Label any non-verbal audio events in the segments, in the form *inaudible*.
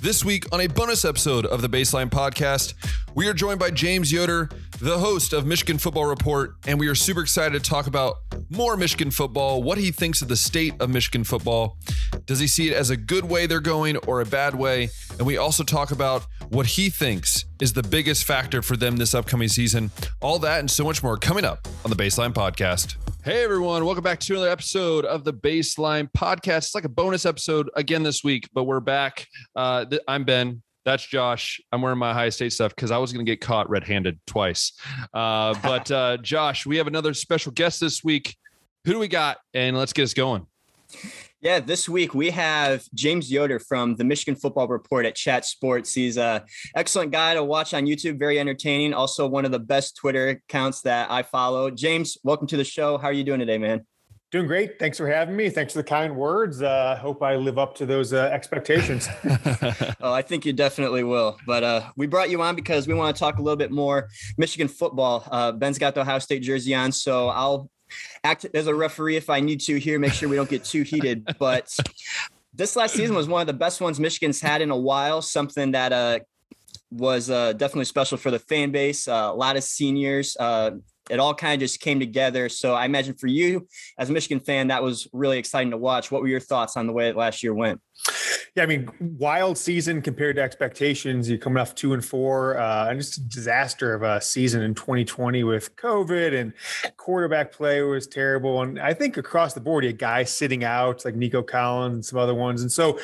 This week, on a bonus episode of the Baseline Podcast, we are joined by James Yoder, the host of Michigan Football Report, and we are super excited to talk about more Michigan football, what he thinks of the state of Michigan football. Does he see it as a good way they're going or a bad way? And we also talk about what he thinks is the biggest factor for them this upcoming season. All that and so much more coming up on the Baseline Podcast. Hey everyone, welcome back to another episode of the Baseline Podcast. It's like a bonus episode again this week, but we're back. Uh, th- I'm Ben. That's Josh. I'm wearing my high State stuff because I was going to get caught red-handed twice. Uh, *laughs* but uh, Josh, we have another special guest this week. Who do we got? And let's get us going. Yeah, this week we have James Yoder from the Michigan Football Report at Chat Sports. He's a excellent guy to watch on YouTube, very entertaining. Also, one of the best Twitter accounts that I follow. James, welcome to the show. How are you doing today, man? Doing great. Thanks for having me. Thanks for the kind words. Uh, hope I live up to those uh, expectations. *laughs* oh, I think you definitely will. But uh, we brought you on because we want to talk a little bit more Michigan football. Uh, Ben's got the Ohio State jersey on, so I'll act as a referee if I need to here, make sure we don't get too heated. *laughs* But this last season was one of the best ones Michigan's had in a while, something that uh, was uh, definitely special for the fan base. Uh, a lot of seniors. Uh, it all kind of just came together. So I imagine for you as a Michigan fan, that was really exciting to watch. What were your thoughts on the way that last year went? Yeah, I mean, wild season compared to expectations. You're coming off two and four, uh, and just a disaster of a season in 2020 with COVID and quarterback play was terrible. And I think across the board, you had guys sitting out like Nico Collins and some other ones. And so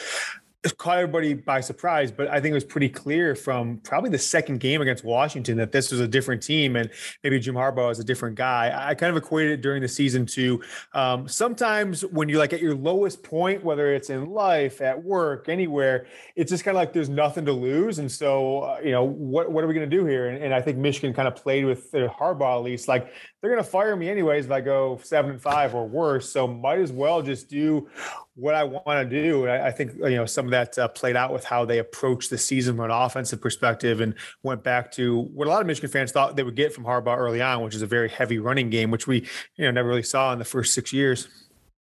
caught everybody by surprise, but I think it was pretty clear from probably the second game against Washington that this was a different team and maybe Jim Harbaugh is a different guy. I kind of equated it during the season to um, sometimes when you're like at your lowest point, whether it's in life, at work, anywhere, it's just kind of like there's nothing to lose. And so, uh, you know, what, what are we going to do here? And, and, I think Michigan kind of played with uh, Harbaugh at least like they're going to fire me anyways if I go seven and five or worse. So might as well just do what I want to do. I, think you know some of that uh, played out with how they approached the season from an offensive perspective, and went back to what a lot of Michigan fans thought they would get from Harbaugh early on, which is a very heavy running game, which we you know never really saw in the first six years.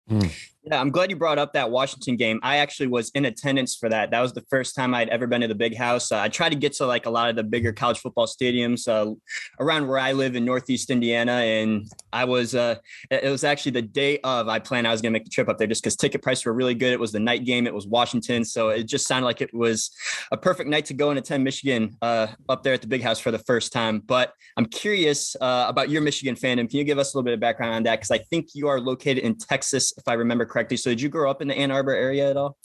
Mm. Yeah, I'm glad you brought up that Washington game. I actually was in attendance for that. That was the first time I'd ever been to the big house. Uh, I tried to get to like a lot of the bigger college football stadiums uh, around where I live in Northeast Indiana. And I was, uh, it was actually the day of I planned I was going to make the trip up there just because ticket prices were really good. It was the night game, it was Washington. So it just sounded like it was a perfect night to go and attend Michigan uh, up there at the big house for the first time. But I'm curious uh, about your Michigan fandom. Can you give us a little bit of background on that? Because I think you are located in Texas, if I remember correctly. So did you grow up in the Ann Arbor area at all?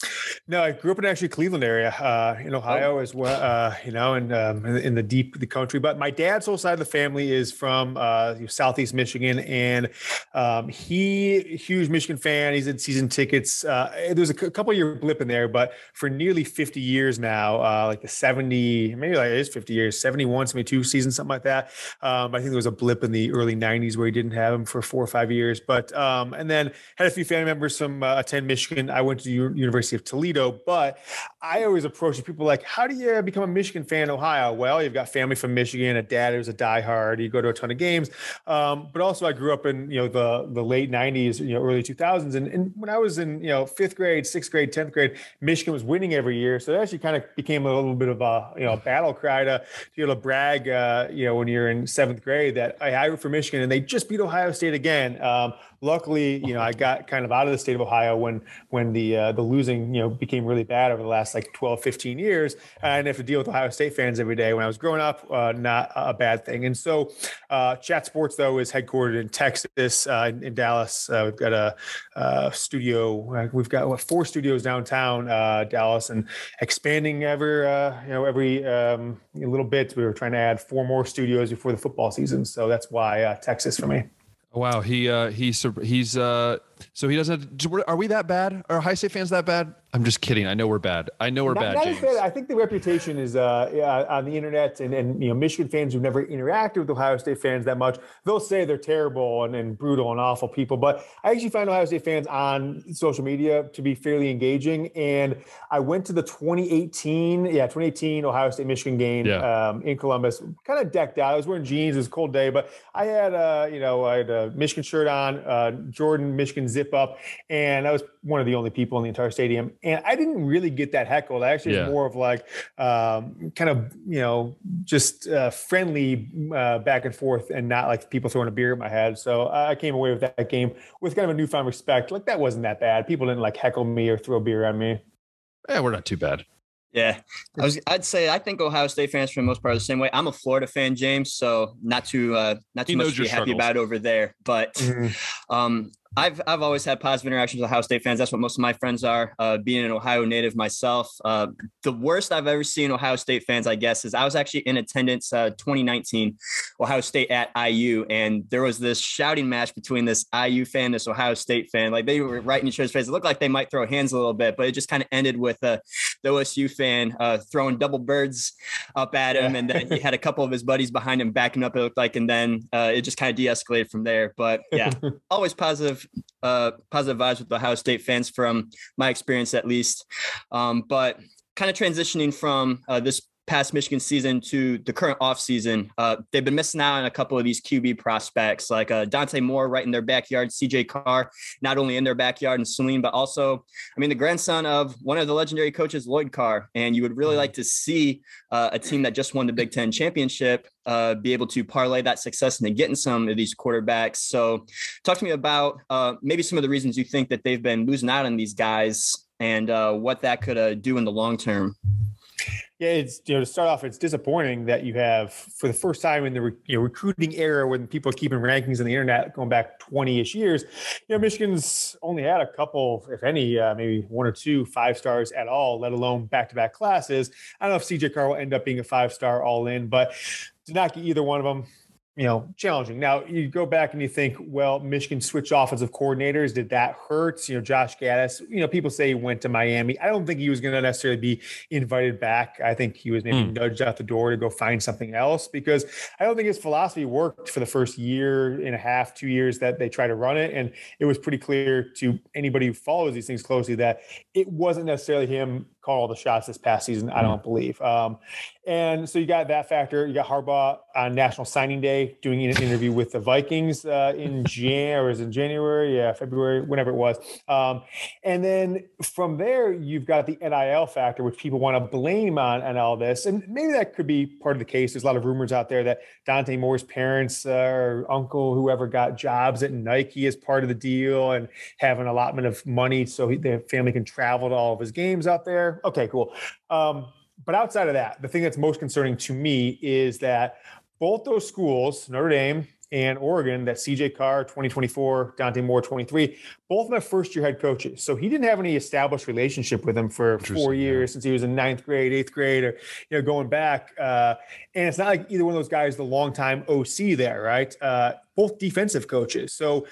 No, I grew up in actually Cleveland area, uh, in Ohio oh. as well. Uh, you know, and um, in, in, the deep the country. But my dad's whole side of the family is from uh, southeast Michigan, and um, he huge Michigan fan. He's in season tickets. Uh, there's a couple year blip in there, but for nearly 50 years now, uh, like the 70, maybe like it is 50 years, 71, 72 seasons, something like that. Um, I think there was a blip in the early 90s where he didn't have him for four or five years, but um, and then had a few family members from uh, attend Michigan. I went to the U- University of Toledo, but I always approach people like, how do you become a Michigan fan in Ohio? Well, you've got family from Michigan, a dad who's a diehard. You go to a ton of games, um, but also I grew up in you know the the late '90s, you know early 2000s, and, and when I was in you know fifth grade, sixth grade, tenth grade, Michigan was winning every year, so that actually kind of became a little bit of a you know battle cry to, to be able to brag, uh, you know, when you're in seventh grade that I, I root for Michigan and they just beat Ohio State again. Um, luckily, you know, I got kind of out of the state of Ohio when when the uh, the losing, you know, became really bad over the last like 12, 15 years. I didn't have to deal with Ohio State fans every day when I was growing up. Uh, not a bad thing. And so, uh, Chat Sports though is headquartered in Texas, uh, in, in, Dallas. Uh, we've got a, a studio. Uh, we've got what, four studios downtown Dallas, and expanding every you know every um, little bit. We were trying to add four more studios before the football season, so that's why Texas for me. Wow, he uh, he's he's uh, so he doesn't. Are we that bad? Are High State fans that bad? I'm just kidding. I know we're bad. I know we're not, bad. Not I think the reputation is uh, on the internet and, and you know Michigan fans who've never interacted with Ohio State fans that much. They'll say they're terrible and, and brutal and awful people, but I actually find Ohio State fans on social media to be fairly engaging. And I went to the 2018, yeah, 2018 Ohio State Michigan game yeah. um, in Columbus, kind of decked out. I was wearing jeans. It was a cold day, but I had a you know I had a Michigan shirt on, uh, Jordan Michigan zip up, and I was one of the only people in the entire stadium. And I didn't really get that heckled. I actually yeah. was more of like um, kind of you know just uh, friendly uh, back and forth, and not like people throwing a beer at my head. So I came away with that game with kind of a newfound respect. Like that wasn't that bad. People didn't like heckle me or throw beer at me. Yeah, we're not too bad. Yeah, I was. I'd say I think Ohio State fans for the most part are the same way. I'm a Florida fan, James, so not too uh, not too he much to be happy about over there. But mm-hmm. um, I've I've always had positive interactions with Ohio State fans. That's what most of my friends are. Uh, being an Ohio native myself, uh, the worst I've ever seen Ohio State fans, I guess, is I was actually in attendance uh, 2019, Ohio State at IU, and there was this shouting match between this IU fan, this Ohio State fan. Like they were right in each other's face. It looked like they might throw hands a little bit, but it just kind of ended with uh, the OSU fan uh, throwing double birds up at him, and then he had a *laughs* couple of his buddies behind him backing up. It looked like, and then uh, it just kind of de-escalated from there. But yeah, *laughs* always positive uh, positive vibes with Ohio State fans from my experience, at least. Um, but kind of transitioning from uh, this past Michigan season to the current offseason, uh, they've been missing out on a couple of these QB prospects like uh, Dante Moore right in their backyard, CJ Carr, not only in their backyard in Saline, but also, I mean, the grandson of one of the legendary coaches, Lloyd Carr. And you would really like to see uh, a team that just won the Big Ten championship uh, be able to parlay that success into getting some of these quarterbacks. So, talk to me about uh, maybe some of the reasons you think that they've been losing out on these guys and uh, what that could do in the long term. Yeah, it's you know to start off, it's disappointing that you have for the first time in the re, you know recruiting era when people are keeping rankings on the internet going back twenty ish years. You know, Michigan's only had a couple, if any, uh, maybe one or two five stars at all, let alone back to back classes. I don't know if CJ Carr will end up being a five star all in, but did not get either one of them you know, challenging. Now you go back and you think, well, Michigan switched offensive coordinators. Did that hurt? You know, Josh Gattis, you know, people say he went to Miami. I don't think he was going to necessarily be invited back. I think he was maybe mm. nudged out the door to go find something else because I don't think his philosophy worked for the first year and a half, two years that they tried to run it. And it was pretty clear to anybody who follows these things closely that it wasn't necessarily him call all the shots this past season. I don't mm. believe. Um, and so you got that factor. You got Harbaugh on National Signing Day doing an interview with the Vikings uh, in Jan or is in January, yeah, February, whenever it was. Um, and then from there, you've got the NIL factor, which people want to blame on and all this. And maybe that could be part of the case. There's a lot of rumors out there that Dante Moore's parents uh, or uncle, whoever, got jobs at Nike as part of the deal and have an allotment of money so he, the family can travel to all of his games out there. Okay, cool. Um, but outside of that, the thing that's most concerning to me is that both those schools, Notre Dame and Oregon, that CJ Carr 2024, Dante Moore 23, both my first year head coaches. So he didn't have any established relationship with them for four years yeah. since he was in ninth grade, eighth grade, or you know going back. Uh, and it's not like either one of those guys the long time OC there, right? Uh, both defensive coaches. So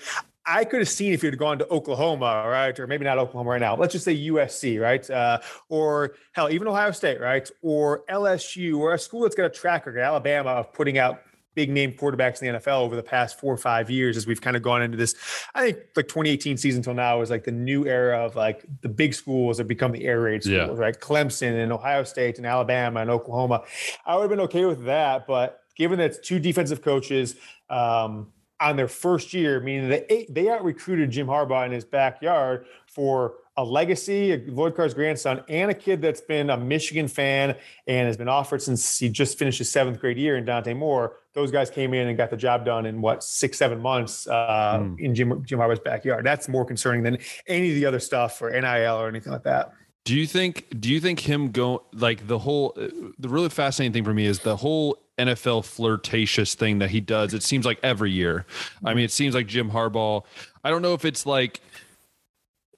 I could have seen if you'd gone to Oklahoma, right, or maybe not Oklahoma right now. Let's just say USC, right, uh, or hell, even Ohio State, right, or LSU, or a school that's got a track record, Alabama, of putting out big name quarterbacks in the NFL over the past four or five years as we've kind of gone into this. I think like 2018 season until now is like the new era of like the big schools have become the air raid schools, yeah. right? Clemson and Ohio State and Alabama and Oklahoma. I would have been okay with that, but given that it's two defensive coaches, um, on their first year, meaning they they out recruited Jim Harbaugh in his backyard for a legacy, Lloyd Carr's grandson, and a kid that's been a Michigan fan and has been offered since he just finished his seventh grade year in Dante Moore. Those guys came in and got the job done in what six, seven months uh, mm. in Jim Jim Harbaugh's backyard. That's more concerning than any of the other stuff or NIL or anything like that. Do you think? Do you think him go like the whole? The really fascinating thing for me is the whole NFL flirtatious thing that he does. It seems like every year. I mean, it seems like Jim Harbaugh. I don't know if it's like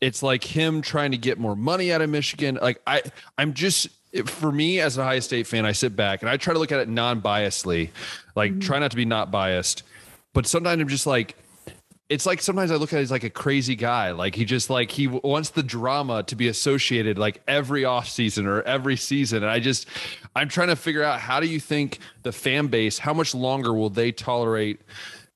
it's like him trying to get more money out of Michigan. Like I, I'm just for me as a Ohio State fan, I sit back and I try to look at it non-biasedly, like mm-hmm. try not to be not biased. But sometimes I'm just like, it's like sometimes I look at it as like a crazy guy. Like he just like he wants the drama to be associated like every off season or every season. And I just I'm trying to figure out how do you think the fan base, how much longer will they tolerate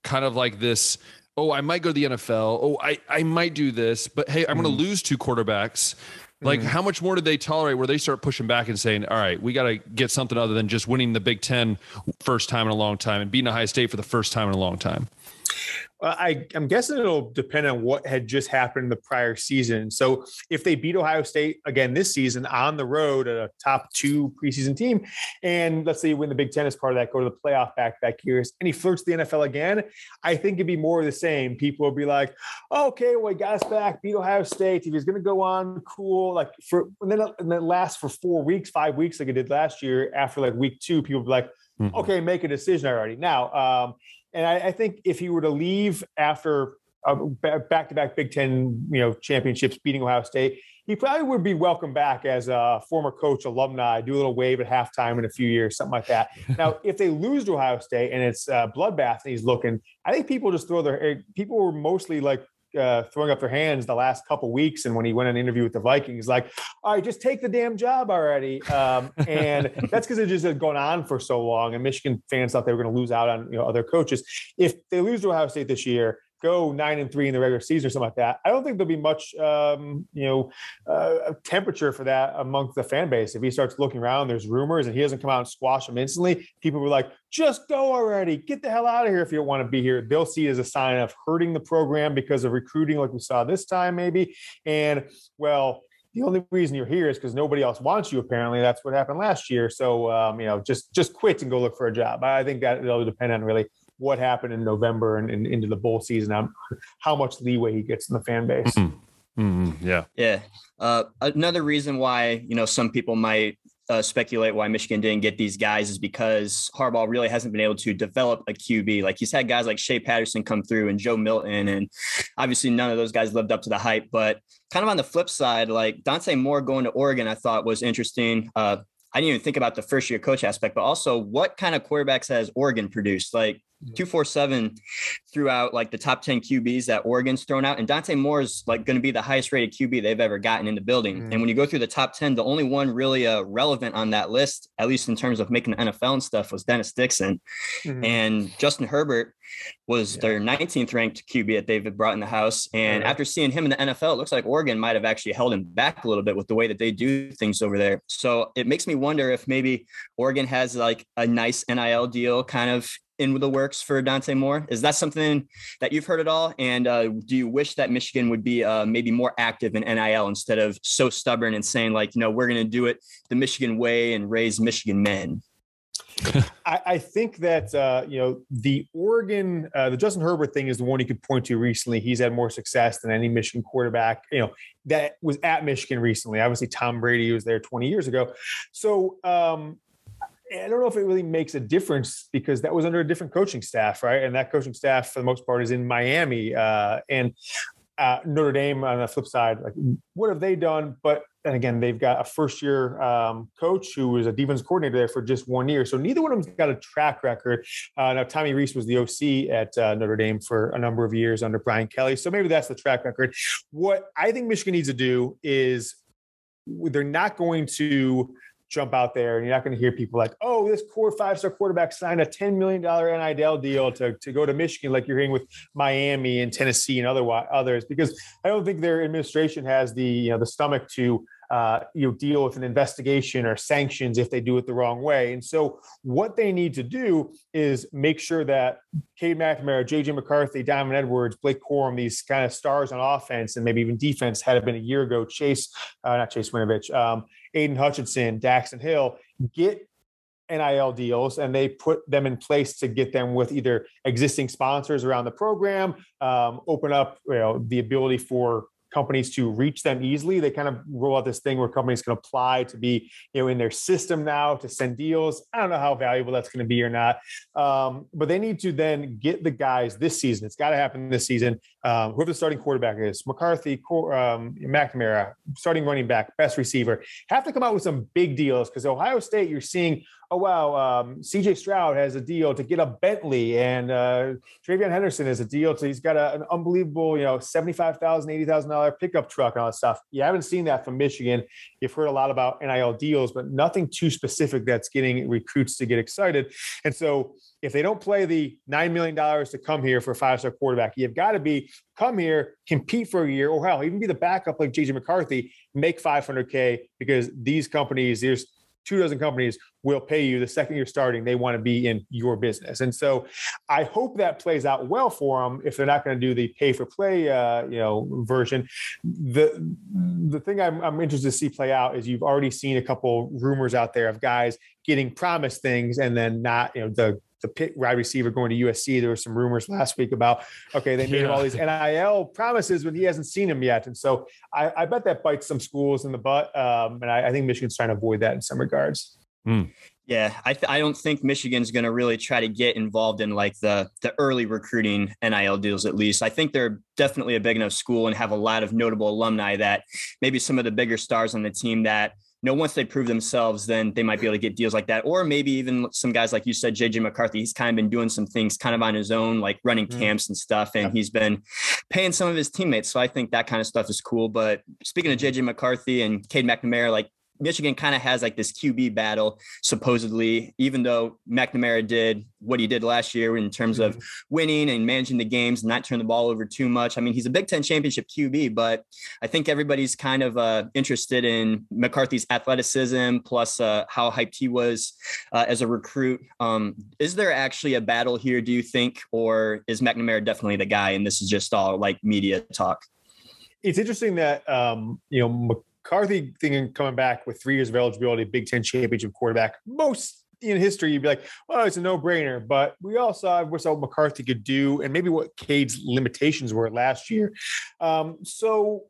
kind of like this? Oh, I might go to the NFL. Oh, I, I might do this, but hey, I'm mm. going to lose two quarterbacks. Like, mm. how much more did they tolerate where they start pushing back and saying, all right, we got to get something other than just winning the Big Ten first time in a long time and beating Ohio State for the first time in a long time? I, I'm guessing it'll depend on what had just happened in the prior season. So if they beat Ohio State again this season on the road, at a top two preseason team, and let's say you win the Big Ten as part of that, go to the playoff back back years, and he flirts the NFL again, I think it'd be more of the same. People will be like, oh, "Okay, well, he got us back, beat Ohio State. If he's going to go on, cool." Like for and then and then last for four weeks, five weeks, like it did last year. After like week two, people be like, mm-hmm. "Okay, make a decision already." Now, um, and I, I think if he were to leave after back to back Big Ten, you know, championships, beating Ohio State, he probably would be welcome back as a former coach, alumni, do a little wave at halftime in a few years, something like that. *laughs* now, if they lose to Ohio State and it's a bloodbath and he's looking, I think people just throw their eh, people were mostly like uh, throwing up their hands the last couple weeks. And when he went on an interview with the Vikings, like, all right, just take the damn job already. Um, and *laughs* that's because it just had gone on for so long. And Michigan fans thought they were going to lose out on you know other coaches. If they lose to Ohio State this year, go nine and three in the regular season or something like that, I don't think there'll be much, um, you know, uh, temperature for that amongst the fan base. If he starts looking around, there's rumors, and he doesn't come out and squash them instantly. People were like, "Just go already, get the hell out of here if you don't want to be here." They'll see it as a sign of hurting the program because of recruiting, like we saw this time, maybe. And well, the only reason you're here is because nobody else wants you. Apparently, that's what happened last year. So, um, you know, just just quit and go look for a job. I think that it'll depend on really what happened in November and, and into the bowl season, um, how much leeway he gets in the fan base. Mm-hmm. Mm-hmm. Yeah. Yeah. Uh, another reason why, you know, some people might uh, speculate why Michigan didn't get these guys is because Harbaugh really hasn't been able to develop a QB. Like he's had guys like Shea Patterson come through and Joe Milton, and obviously none of those guys lived up to the hype. But kind of on the flip side, like Dante Moore going to Oregon, I thought was interesting. Uh, I didn't even think about the first year coach aspect, but also what kind of quarterbacks has Oregon produced? Like 247 throughout like the top 10 QBs that Oregon's thrown out. And Dante Moore is like going to be the highest rated QB they've ever gotten in the building. Mm-hmm. And when you go through the top 10, the only one really uh, relevant on that list, at least in terms of making the NFL and stuff, was Dennis Dixon. Mm-hmm. And Justin Herbert was yeah. their 19th ranked QB that they've brought in the house. And after seeing him in the NFL, it looks like Oregon might have actually held him back a little bit with the way that they do things over there. So it makes me wonder if maybe Oregon has like a nice NIL deal kind of in the works for Dante Moore? Is that something that you've heard at all? And uh, do you wish that Michigan would be uh, maybe more active in NIL instead of so stubborn and saying like, you know, we're going to do it the Michigan way and raise Michigan men? *laughs* I, I, think that uh, you know the Oregon, uh, the Justin Herbert thing is the one you could point to recently. He's had more success than any Michigan quarterback. You know that was at Michigan recently. Obviously, Tom Brady was there 20 years ago. So um, I don't know if it really makes a difference because that was under a different coaching staff, right? And that coaching staff, for the most part, is in Miami. Uh, and uh, Notre Dame, on the flip side, like what have they done? But then again, they've got a first-year um, coach who was a defense coordinator there for just one year. So neither one of them's got a track record. Uh, now, Tommy Rees was the OC at uh, Notre Dame for a number of years under Brian Kelly. So maybe that's the track record. What I think Michigan needs to do is they're not going to jump out there and you're not going to hear people like, oh, this core five star quarterback signed a $10 million NIL deal to, to go to Michigan, like you're hearing with Miami and Tennessee and other, others, because I don't think their administration has the, you know, the stomach to uh, you know, deal with an investigation or sanctions if they do it the wrong way. And so, what they need to do is make sure that Cade McNamara, JJ McCarthy, Donovan Edwards, Blake Corum, these kind of stars on offense and maybe even defense, had it been a year ago, Chase, uh, not Chase Winovich, um, Aidan Hutchinson, Daxton Hill, get NIL deals and they put them in place to get them with either existing sponsors around the program, um, open up you know, the ability for companies to reach them easily. They kind of roll out this thing where companies can apply to be, you know, in their system now to send deals. I don't know how valuable that's going to be or not, um, but they need to then get the guys this season. It's got to happen this season. Um, whoever the starting quarterback is, McCarthy, um, McNamara, starting running back, best receiver, have to come out with some big deals because Ohio State, you're seeing oh wow, um, CJ Stroud has a deal to get a Bentley, and uh, TreVeyon Henderson has a deal to he's got a, an unbelievable, you know, seventy-five thousand, eighty thousand dollar pickup truck and all that stuff. You haven't seen that from Michigan. You've heard a lot about NIL deals, but nothing too specific that's getting recruits to get excited. And so, if they don't play the nine million dollars to come here for a five-star quarterback, you've got to be come here, compete for a year, or hell, even be the backup like JJ McCarthy, make 500k because these companies, there's two dozen companies will pay you the second you're starting. They want to be in your business, and so I hope that plays out well for them. If they're not going to do the pay for play, uh, you know, version, the the thing I'm, I'm interested to see play out is you've already seen a couple rumors out there of guys getting promised things and then not, you know, the the pick wide receiver going to USC. There were some rumors last week about okay, they made yeah. him all these NIL promises when he hasn't seen him yet, and so I, I bet that bites some schools in the butt. Um, and I, I, think Michigan's trying to avoid that in some regards. Mm. Yeah, I, th- I don't think Michigan's going to really try to get involved in like the the early recruiting NIL deals. At least I think they're definitely a big enough school and have a lot of notable alumni that maybe some of the bigger stars on the team that know, once they prove themselves, then they might be able to get deals like that. Or maybe even some guys like you said, JJ McCarthy, he's kind of been doing some things kind of on his own, like running mm. camps and stuff. And he's been paying some of his teammates. So I think that kind of stuff is cool. But speaking of JJ McCarthy and Cade McNamara, like Michigan kind of has like this QB battle, supposedly, even though McNamara did what he did last year in terms of mm-hmm. winning and managing the games, not turn the ball over too much. I mean, he's a Big Ten championship QB, but I think everybody's kind of uh, interested in McCarthy's athleticism plus uh, how hyped he was uh, as a recruit. Um, is there actually a battle here, do you think, or is McNamara definitely the guy and this is just all like media talk? It's interesting that um, you know McCarthy thinking coming back with three years of eligibility, Big Ten championship quarterback. Most in history, you'd be like, well, it's a no-brainer. But we all saw what McCarthy could do, and maybe what Cade's limitations were last year. Um, so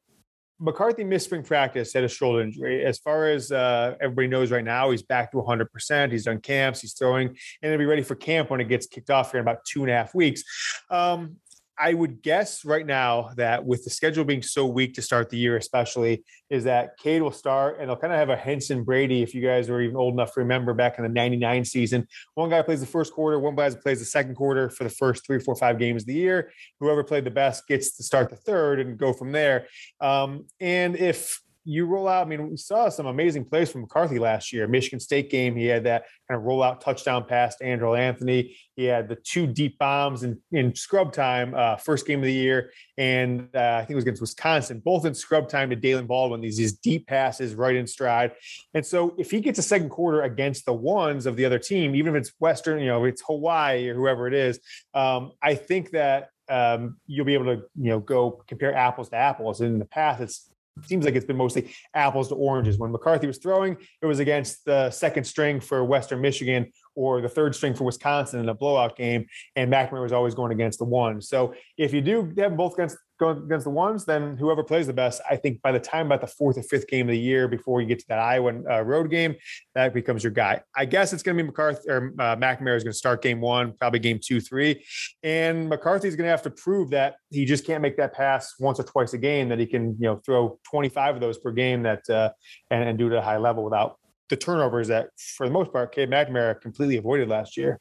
McCarthy missed spring practice, had a shoulder injury. As far as uh, everybody knows right now, he's back to 100%. He's done camps, he's throwing, and he'll be ready for camp when it gets kicked off here in about two and a half weeks. Um, I would guess right now that with the schedule being so weak to start the year, especially, is that Cade will start and they'll kind of have a Henson Brady. If you guys are even old enough to remember back in the 99 season, one guy plays the first quarter, one guy plays the second quarter for the first three, four, five games of the year. Whoever played the best gets to start the third and go from there. Um, and if you roll out. I mean, we saw some amazing plays from McCarthy last year. Michigan State game, he had that kind of rollout touchdown pass to Andrel Anthony. He had the two deep bombs in, in scrub time, uh, first game of the year, and uh, I think it was against Wisconsin, both in scrub time to Daylen Baldwin. These these deep passes right in stride. And so, if he gets a second quarter against the ones of the other team, even if it's Western, you know, it's Hawaii or whoever it is, um, I think that um, you'll be able to you know go compare apples to apples. And in the past, it's seems like it's been mostly apples to oranges. When McCarthy was throwing, it was against the second string for Western Michigan or the third string for Wisconsin in a blowout game, and McNamara was always going against the one. So if you do have both against going against the ones, then whoever plays the best, I think by the time about the fourth or fifth game of the year, before you get to that Iowa uh, road game, that becomes your guy. I guess it's going to be McCarthy or uh, McNamara is going to start game one, probably game two, three, and McCarthy is going to have to prove that he just can't make that pass once or twice a game. That he can, you know, throw 25 of those per game that uh, and, and do it at a high level without the turnovers that, for the most part, Cade McNamara completely avoided last year.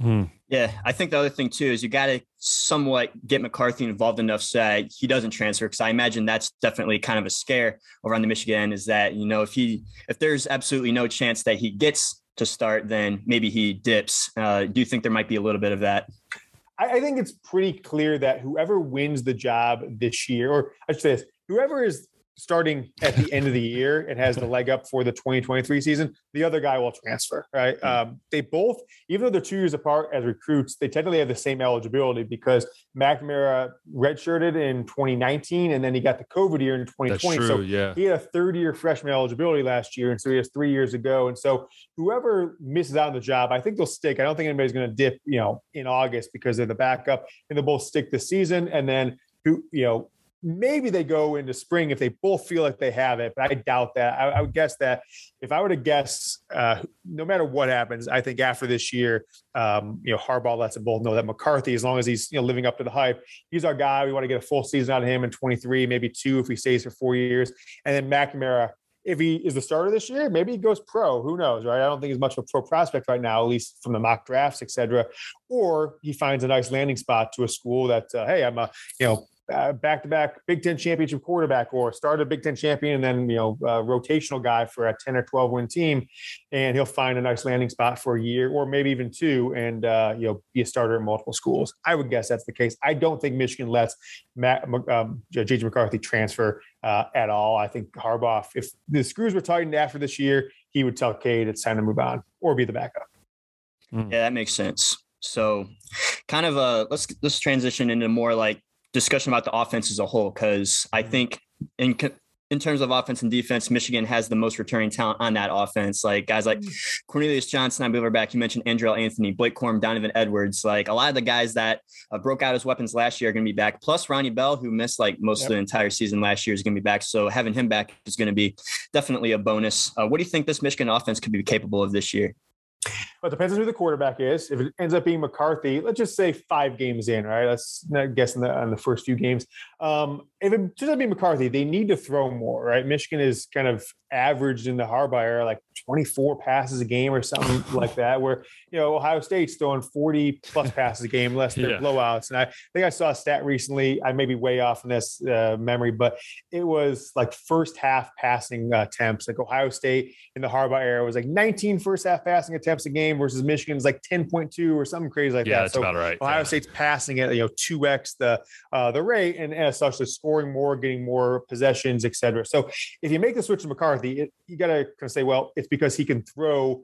Hmm. Yeah, I think the other thing too is you got to somewhat get McCarthy involved enough so that he doesn't transfer. Because I imagine that's definitely kind of a scare over on the Michigan is that you know if he if there's absolutely no chance that he gets to start, then maybe he dips. Uh, do you think there might be a little bit of that? I, I think it's pretty clear that whoever wins the job this year, or I should say this, whoever is starting at the end of the *laughs* year and has the leg up for the 2023 season, the other guy will transfer, right? Mm-hmm. Um, they both, even though they're two years apart as recruits, they technically have the same eligibility because McNamara redshirted in 2019 and then he got the COVID year in 2020. True, so yeah. he had a third year freshman eligibility last year. And so he has three years ago. And so whoever misses out on the job, I think they'll stick. I don't think anybody's going to dip, you know, in August because they're the backup and they'll both stick this season. And then who, you know, maybe they go into spring if they both feel like they have it, but I doubt that. I, I would guess that if I were to guess, uh, no matter what happens, I think after this year, um, you know, Harbaugh lets them both know that McCarthy, as long as he's you know living up to the hype, he's our guy. We want to get a full season out of him in 23, maybe two if he stays for four years, and then McNamara. If he is the starter this year, maybe he goes pro. Who knows, right? I don't think he's much of a pro prospect right now, at least from the mock drafts, et cetera. Or he finds a nice landing spot to a school that, uh, hey, I'm a, you know, back to back Big Ten championship quarterback or start a Big Ten champion and then, you know, rotational guy for a 10 or 12 win team. And he'll find a nice landing spot for a year or maybe even two and, uh, you know, be a starter in multiple schools. I would guess that's the case. I don't think Michigan lets Matt, um, JJ McCarthy transfer uh, at all. I think Harbaugh, if the screws were tightened after this year, he would tell Cade it's time to move on or be the backup. Yeah, that makes sense. So, kind of uh, let's let's transition into more like discussion about the offense as a whole because I think in in terms of offense and defense, Michigan has the most returning talent on that offense. Like guys like Cornelius Johnson, I believe are back. You mentioned Andrel Anthony, Blake Corum, Donovan Edwards. Like a lot of the guys that uh, broke out as weapons last year are going to be back. Plus Ronnie Bell, who missed like most yep. of the entire season last year, is going to be back. So having him back is going to be definitely a bonus. Uh, what do you think this Michigan offense could be capable of this year? Well, it depends on who the quarterback is. If it ends up being McCarthy, let's just say five games in, right? Let's not guess on the, on the first few games. Um, if it being McCarthy, they need to throw more, right? Michigan is kind of averaged in the Harbaugh era, like 24 passes a game or something *laughs* like that, where, you know, Ohio State's throwing 40 plus passes a game, less than yeah. blowouts. And I think I saw a stat recently, I may be way off in this uh, memory, but it was like first half passing uh, attempts. Like Ohio State in the Harbaugh era was like 19 first half passing attempts a game versus Michigan's like 10.2 or something crazy like yeah, that. That's so about right. Ohio yeah. State's passing at, you know, 2x the, uh, the rate. And as such, they're scoring more, getting more possessions, et cetera. So if you make the switch to McCarthy, it, you got to kind of say, well, it's because he can throw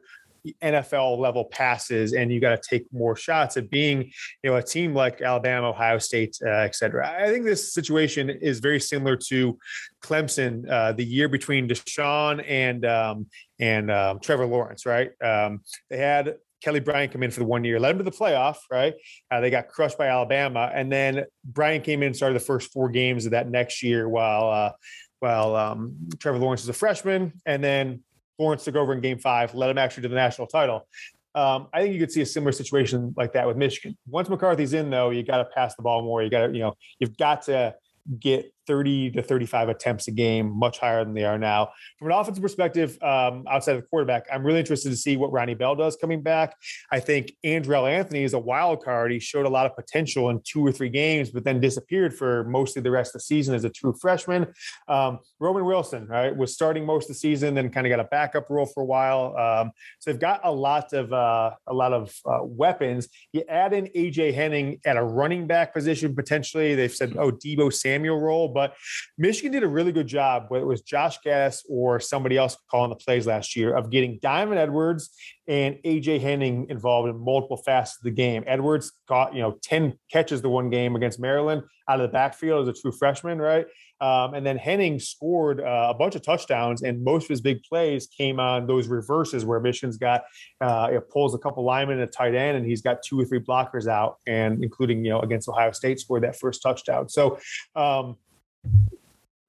NFL level passes, and you got to take more shots at being, you know, a team like Alabama, Ohio State, uh, et cetera. I think this situation is very similar to Clemson uh, the year between Deshaun and um, and um, Trevor Lawrence, right? Um, they had Kelly Bryant come in for the one year, led them to the playoff, right? Uh, they got crushed by Alabama, and then Bryant came in and started the first four games of that next year while uh, while um, Trevor Lawrence is a freshman, and then Lawrence took over in Game Five, led him actually to the national title. Um, I think you could see a similar situation like that with Michigan. Once McCarthy's in, though, you got to pass the ball more. You got to, you know, you've got to get 30 to 35 attempts a game, much higher than they are now. From an offensive perspective, um, outside of the quarterback, I'm really interested to see what Ronnie Bell does coming back. I think Andrel Anthony is a wild card. He showed a lot of potential in two or three games, but then disappeared for most of the rest of the season as a true freshman. Um, Roman Wilson, right, was starting most of the season, then kind of got a backup role for a while. Um, so they've got a lot of uh, a lot of uh, weapons. You add in AJ Henning at a running back position potentially. They've said, oh, Deebo Samuel role but Michigan did a really good job, whether it was Josh Gattis or somebody else calling the plays last year, of getting Donovan Edwards and AJ Henning involved in multiple facets of the game. Edwards got, you know, 10 catches the one game against Maryland out of the backfield as a true freshman, right? Um, and then Henning scored uh, a bunch of touchdowns, and most of his big plays came on those reverses where Michigan's got uh, it pulls a couple linemen and a tight end, and he's got two or three blockers out, and including you know against Ohio State scored that first touchdown. So um,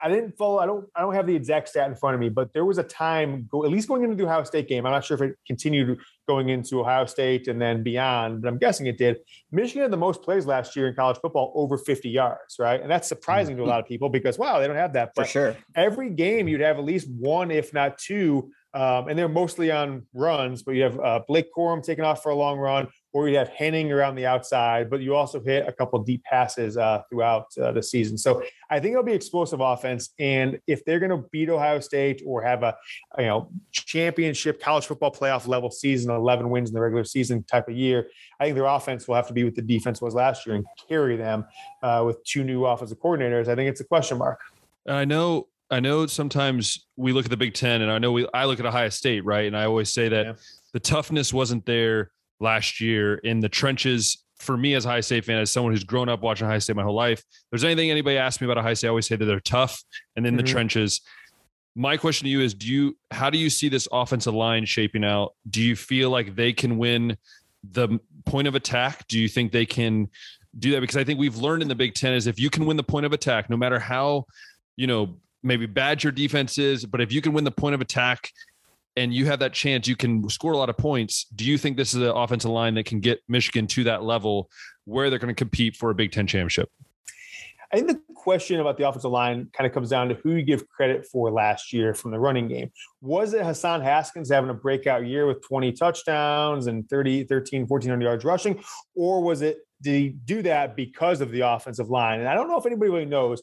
I didn't follow. I don't. I don't have the exact stat in front of me, but there was a time, at least going into the Ohio State game. I'm not sure if it continued going into Ohio State and then beyond, but I'm guessing it did. Michigan had the most plays last year in college football, over 50 yards, right? And that's surprising to a lot of people because wow, they don't have that. But For sure. Every game, you'd have at least one, if not two, um, and they're mostly on runs. But you have uh, Blake Corum taking off for a long run, or you have Henning around the outside, but you also hit a couple deep passes uh, throughout uh, the season. So I think it'll be explosive offense. And if they're going to beat Ohio State or have a you know championship college football playoff level season, 11 wins in the regular season type of year, I think their offense will have to be what the defense was last year and carry them uh, with two new offensive coordinators. I think it's a question mark. I know I know sometimes we look at the Big Ten, and I know we I look at Ohio State, right? And I always say that yeah. the toughness wasn't there last year in the trenches. For me, as a High State fan, as someone who's grown up watching High State my whole life, if there's anything anybody asks me about a High State, I always say that they're tough and in mm-hmm. the trenches. My question to you is: Do you how do you see this offensive line shaping out? Do you feel like they can win the point of attack? Do you think they can do that? Because I think we've learned in the Big Ten is if you can win the point of attack, no matter how you know maybe bad your defense is, but if you can win the point of attack and you have that chance, you can score a lot of points. Do you think this is an offensive line that can get Michigan to that level where they're going to compete for a Big Ten championship? I think the question about the offensive line kind of comes down to who you give credit for last year from the running game. Was it Hassan Haskins having a breakout year with 20 touchdowns and 30, 13, 1400 yards rushing? Or was it, did he do that because of the offensive line? And I don't know if anybody really knows.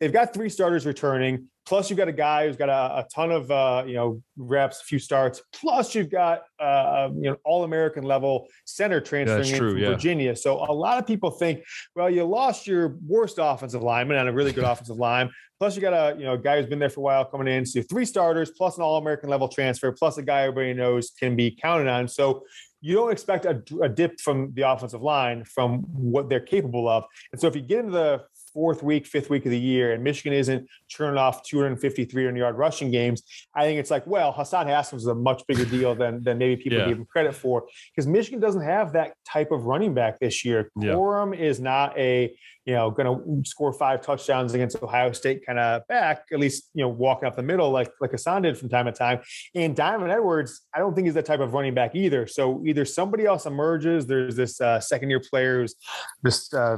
They've got three starters returning. Plus, you've got a guy who's got a, a ton of uh, you know reps, a few starts. Plus, you've got uh, you know all American level center transferring in true, from yeah. Virginia. So a lot of people think, well, you lost your worst offensive lineman and a really good *laughs* offensive line. Plus, you got a you know a guy who's been there for a while coming in. So three starters, plus an All American level transfer, plus a guy everybody knows can be counted on. So you don't expect a, a dip from the offensive line from what they're capable of. And so if you get into the fourth week, fifth week of the year, and Michigan isn't churning off 250, 300 yard rushing games, I think it's like, well, Hassan Haskins is a much bigger deal than, than maybe people Yeah. give him credit for because Michigan doesn't have that type of running back this year. Yeah. Corum is not a, you know, going to score five touchdowns against Ohio State kind of back, at least, you know, walking up the middle like, like Hassan did from time to time. And Donovan Edwards, I don't think he's that type of running back either. So either somebody else emerges. There's this uh, second year player who's this uh,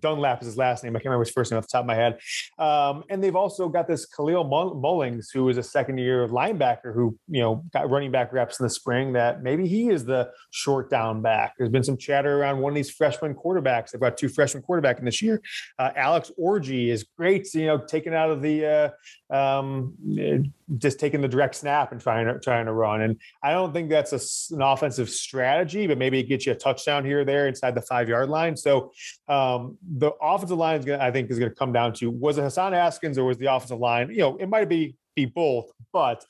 Dunlap is his last name. I can't remember his first name off the top of my head. Um, and they've also got this Kalel Mullings, who is a second year linebacker who, you know, got running back reps in the spring that maybe he is the short down back. There's been some chatter around one of these freshman quarterbacks. They've got two freshman quarterback in this year. Uh, Alex Orji is great, you know, taken out of the uh, um, eh, just taking the direct snap and trying to trying to run. And I don't think that's a an offensive strategy, but maybe it gets you a touchdown here or there inside the five yard line. So um, the offensive line is going I think, is going to come down to was it Hassan Haskins or was the offensive line? You know, it might be be both, but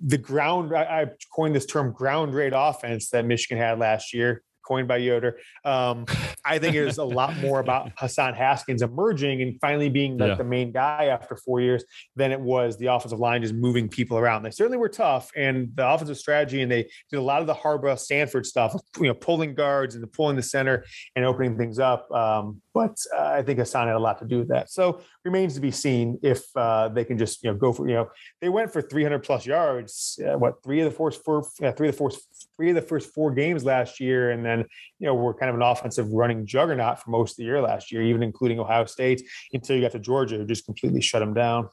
the ground I, I coined this term ground raid offense that Michigan had last year. Coined by Yoder. Um, I think it is a lot more about *laughs* Hassan Haskins emerging and finally being like Yeah. the main guy after four years than it was the offensive line just moving people around. They certainly were tough, and the offensive strategy, and they did a lot of the Harbaugh Stanford stuff, you know, pulling guards and pulling the center and opening things up. Um, but uh, I think Hassan had a lot to do with that. So remains to be seen if uh, they can just you know go for you know they went for 300 plus yards. Uh, what three of the first four, three of the first three of the first four games last year, and then you know we're kind of an offensive running juggernaut for most of the year last year, even including Ohio State until you got to Georgia, who just completely shut them down.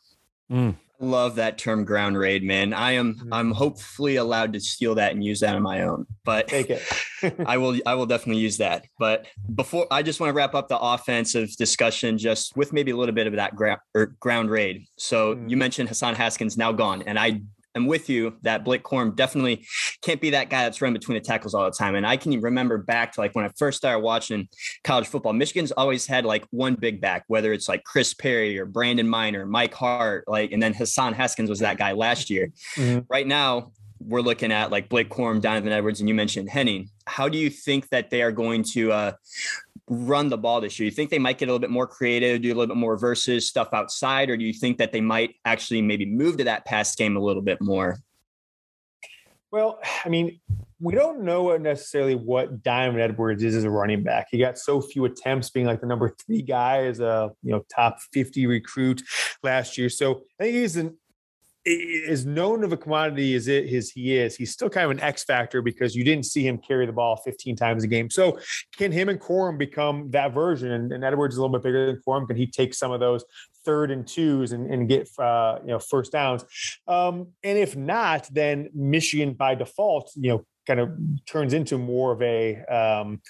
Love that term ground raid, man. I am Mhm. I'm hopefully allowed to steal that and use that on my own. But Take it. *laughs* I will I will definitely use that. But before I just want to wrap up the offensive discussion just with maybe a little bit of that ground or ground raid. So Mm. you mentioned Hassan Haskins now gone, and I am with you that Blake Corum definitely can't be that guy that's running between the tackles all the time. And I can remember back to like when I first started watching college football, Michigan's always had like one big back, whether it's like Chris Perry or Brandon Minor, Mike Hart, like, and then Hassan Haskins was that guy last year. Mhm. Right now, we're looking at like Blake Corum, Donovan Edwards, and you mentioned Henning. How do you think that they are going to uh, run the ball this year? You think they might get a little bit more creative, do a little bit more versus stuff outside, or do you think that they might actually maybe move to that pass game a little bit more? Well, I mean, we don't know necessarily what Donovan Edwards is as a running back. He got so few attempts, being like the number three guy as a you know top fifty recruit last year. So I think he's an as known of a commodity as it as he is, he's still kind of an X factor because you didn't see him carry the ball 15 times a game. So can him and Corum become that version? And, and Edwards is a little bit bigger than Corum. Can he take some of those third and twos and, and get uh, you know first downs? Um, and if not, then Michigan by default, you know, kind of turns into more of a um,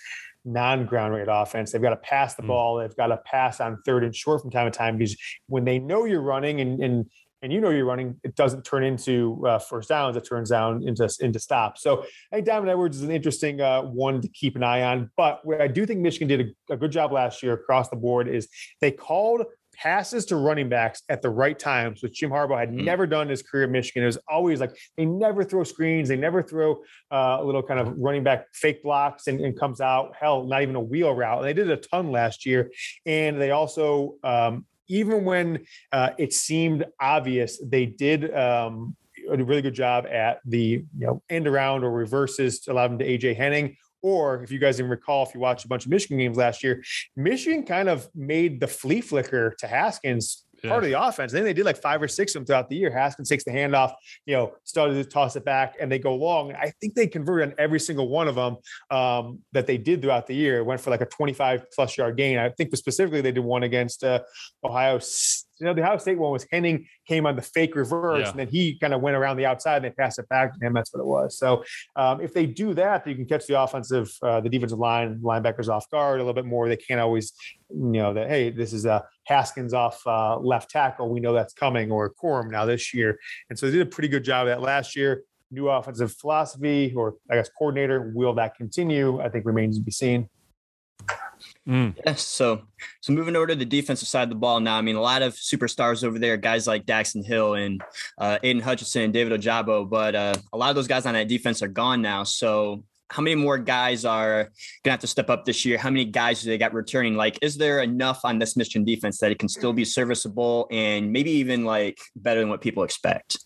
non-ground raid offense. They've got to pass the Mm. ball. They've got to pass on third and short from time to time because when they know you're running and and and you know you're running, it doesn't turn into uh, first downs. It turns down into into stops. So I think Donovan Edwards is an interesting uh, one to keep an eye on. But where I do think Michigan did a, a good job last year across the board is they called passes to running backs at the right times, which Jim Harbaugh had Mhm. never done in his career at Michigan. It was always like they never throw screens, they never throw uh, a little kind of running back fake blocks and, and comes out. Hell, not even a wheel route. And they did a ton last year, and they also um, even when uh, it seemed obvious, they did. Um, a really good job at the you know end around or reverses to allow them to AJ Henning. Or if you guys even recall, if you watched a bunch of Michigan games last year, Michigan kind of made the flea flicker to Haskins part of the offense. Then they did like five or six of them throughout the year. Haskins takes the handoff, you know, started to toss it back, and they go long. I think they converted on every single one of them um, that they did throughout the year. It went for like a 25 plus yard gain. I think specifically they did one against uh, Ohio. S- You know, the Ohio State one was Henning came on the fake reverse, Yeah. and then he kind of went around the outside and they passed it back to him. That's what it was. So um, if they do that, you can catch the offensive, uh, the defensive line, linebackers off guard a little bit more. They can't always, you know, that hey, this is a Haskins off uh, left tackle. We know that's coming, or Corum now this year. And so they did a pretty good job of that last year. New offensive philosophy, or I guess coordinator. Will that continue? I think remains to be seen. Mm. Yes. So, so moving over to the defensive side of the ball now. I mean, a lot of superstars over there, guys like Daxton Hill and uh, Aidan Hutchinson, David Ojabo, but uh, a lot of those guys on that defense are gone now. So, how many more guys are gonna have to step up this year? How many guys do they got returning? Like, is there enough on this Michigan defense that it can still be serviceable and maybe even like better than what people expect?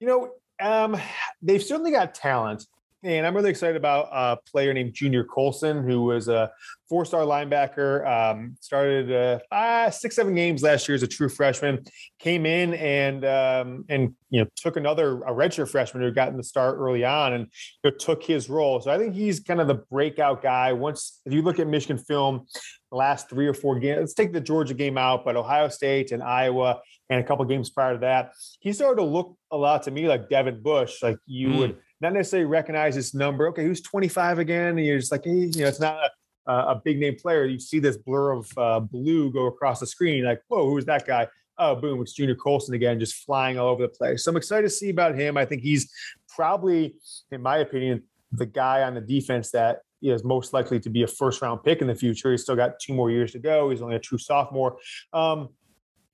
You know, um, they've certainly got talent. And I'm really excited about a player named Junior Colson, who was a four star linebacker, um, started uh, five, six, seven games last year as a true freshman, came in and, um, and you know, took another, a redshirt freshman who had gotten the start early on and you know, took his role. So I think he's kind of the breakout guy. Once, if you look at Michigan film, the last three or four games, let's take the Georgia game out, but Ohio State and Iowa and a couple games prior to that, he started to look a lot to me like Devin Bush, like you mm. would not necessarily recognize this number. Okay, who's 25 again? And you're just like, hey, you know, it's not a, a big name player. You see this blur of uh, blue go across the screen, like, whoa, who's that guy? Oh, boom, it's Junior Colson again, just flying all over the place. So I'm excited to see about him. I think he's probably, in my opinion, the guy on the defense that is most likely to be a first round pick in the future. He's still got two more years to go. He's only a true sophomore. Um,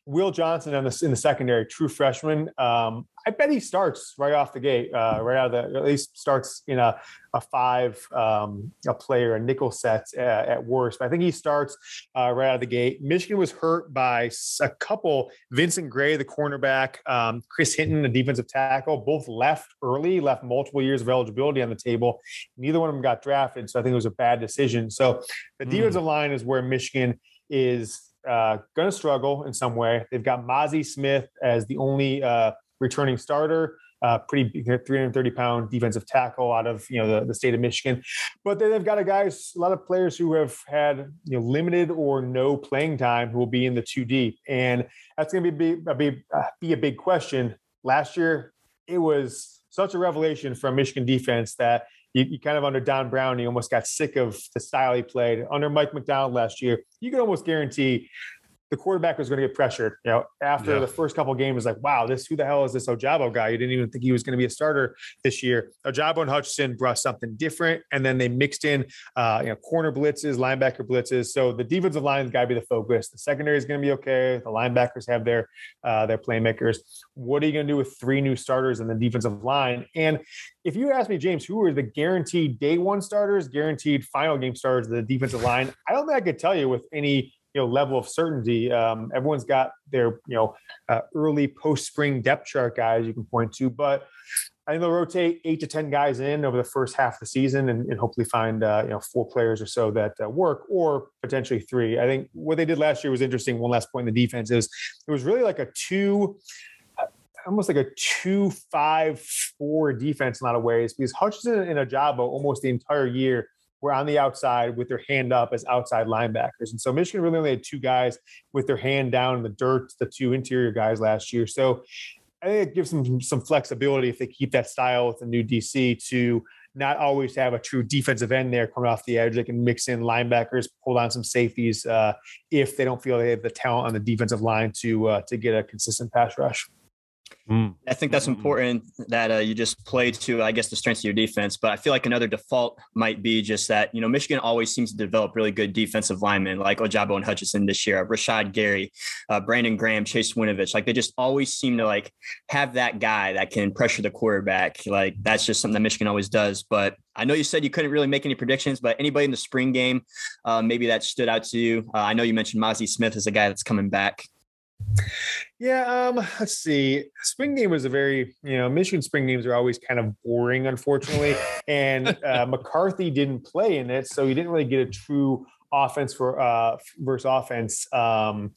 Will Johnson in the, in the secondary, true freshman. Um, I bet he starts right off the gate, uh, right out of the, at least starts in a, a five, um, a player, a nickel set uh, at worst. But I think he starts uh, right out of the gate. Michigan was hurt by a couple, Vincent Gray, the cornerback, um, Chris Hinton, the defensive tackle, both left early, left multiple years of eligibility on the table. Neither one of them got drafted. So I think it was a bad decision. So the mm. defensive line is where Michigan is uh, going to struggle in some way. They've got Mazi Smith as the only uh, returning starter. Uh, pretty 330 pound defensive tackle out of you know the, the state of Michigan, but then they've got a guys, a lot of players who have had you know limited or no playing time who will be in the two deep, and that's going to be a big, uh, be a big question. Last year, it was such a revelation from Michigan defense that you, you, kind of under Don Brown, you almost got sick of the style he played. Under Mike Macdonald last year, you could almost guarantee the quarterback was going to get pressured. You know, after yeah. the first couple games, like, wow, this who the hell is this Ojabo guy? You didn't even think he was going to be a starter this year. Ojabo and Hutchinson brought something different, and then they mixed in, uh, you know, corner blitzes, linebacker blitzes. So the defensive line has got to be the focus. The secondary is going to be okay. The linebackers have their uh, their playmakers. What are you going to do with three new starters in the defensive line? And if you ask me, James, who are the guaranteed day one starters, guaranteed final game starters of the defensive line? I don't think I could tell you with any you know level of certainty. Um, everyone's got their you know uh, early post spring depth chart guys you can point to, but I think they'll rotate eight to ten guys in over the first half of the season, and, and hopefully find uh, you know four players or so that uh, work, or potentially three. I think what they did last year was interesting. One last point in the defense is it was really like a two almost like a two five four defense in a lot of ways because Hutchinson and Ojabo almost the entire year were on the outside with their hand up as outside linebackers. And so Michigan really only had two guys with their hand down in the dirt, the two interior guys last year. So I think it gives them some flexibility if they keep that style with the new DC to not always have a true defensive end there coming off the edge. They can mix in linebackers, pull down some safeties uh, if they don't feel they have the talent on the defensive line to uh, to get a consistent pass rush. Mm. I think that's important that uh, you just play to, I guess, the strengths of your defense. But I feel like another default might be just that, you know, Michigan always seems to develop really good defensive linemen like Ojabo and Hutchinson this year, Rashan Gary, uh, Brandon Graham, Chase Winovich. Like they just always seem to like have that guy that can pressure the quarterback. Like that's just something that Michigan always does. But I know you said you couldn't really make any predictions, but anybody in the spring game, uh, maybe that stood out to you. Uh, I know you mentioned Mazi Smith as a guy that's coming back. Yeah, um, let's see. Spring game was a very, you know, Michigan spring games are always kind of boring, unfortunately. and *laughs* uh, McCarthy didn't play in it, so you didn't really get a true offense for uh versus offense um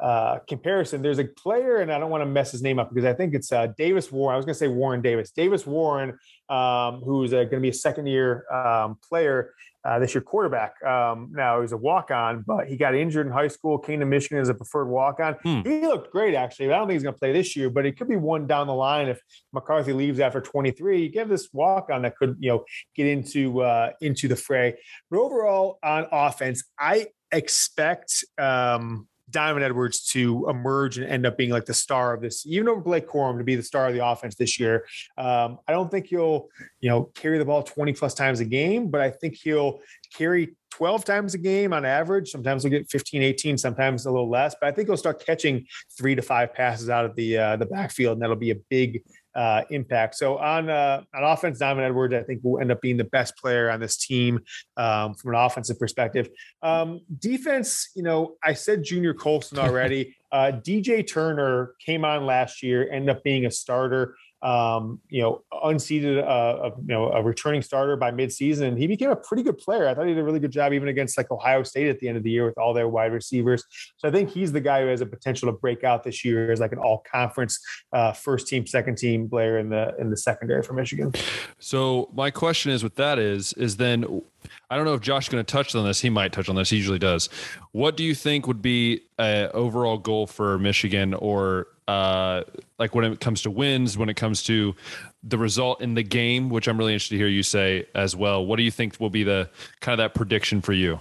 uh comparison. There's a player, and I don't want to mess his name up because I think it's uh Davis Warren. I was gonna say Warren Davis. Davis Warren, um, who's uh, gonna be a second year um player uh, this year quarterback. Um, now he was a walk on, but he got injured in high school, came to Michigan as a preferred walk on. Hmm. He looked great, actually. I don't think he's going to play this year, but it could be one down the line if McCarthy leaves after 23. You give this walk on that could, you know, get into uh, into the fray. But overall, on offense, I expect um, Donovan Edwards to emerge and end up being like the star of this, even over Blake Corum to be the star of the offense this year. Um, I don't think he'll, you know, carry the ball 20 plus times a game, but I think he'll carry 12 times a game on average. Sometimes he'll get 15, 18, sometimes a little less, but I think he'll start catching three to five passes out of the uh, the backfield, and that'll be a big uh, impact. So on uh, on offense, Donovan Edwards, I think will end up being the best player on this team um, from an offensive perspective. Um, defense, you know, I said Junior Colson *laughs* already. uh, DJ Turner came on last year, ended up being a starter um, you know, unseated uh, you know a returning starter by midseason. He became a pretty good player. I thought he did a really good job even against like Ohio State at the end of the year with all their wide receivers. So I think he's the guy who has a potential to break out this year as like an all conference uh, first team, second team player in the in the secondary for Michigan. So my question is, with that is is then I don't know if Josh is going to touch on this. He might touch on this. He usually does. What do you think would be an overall goal for Michigan or uh, like when it comes to wins, when it comes to the result in the game, which I'm really interested to hear you say as well. What do you think will be the kind of that prediction for you?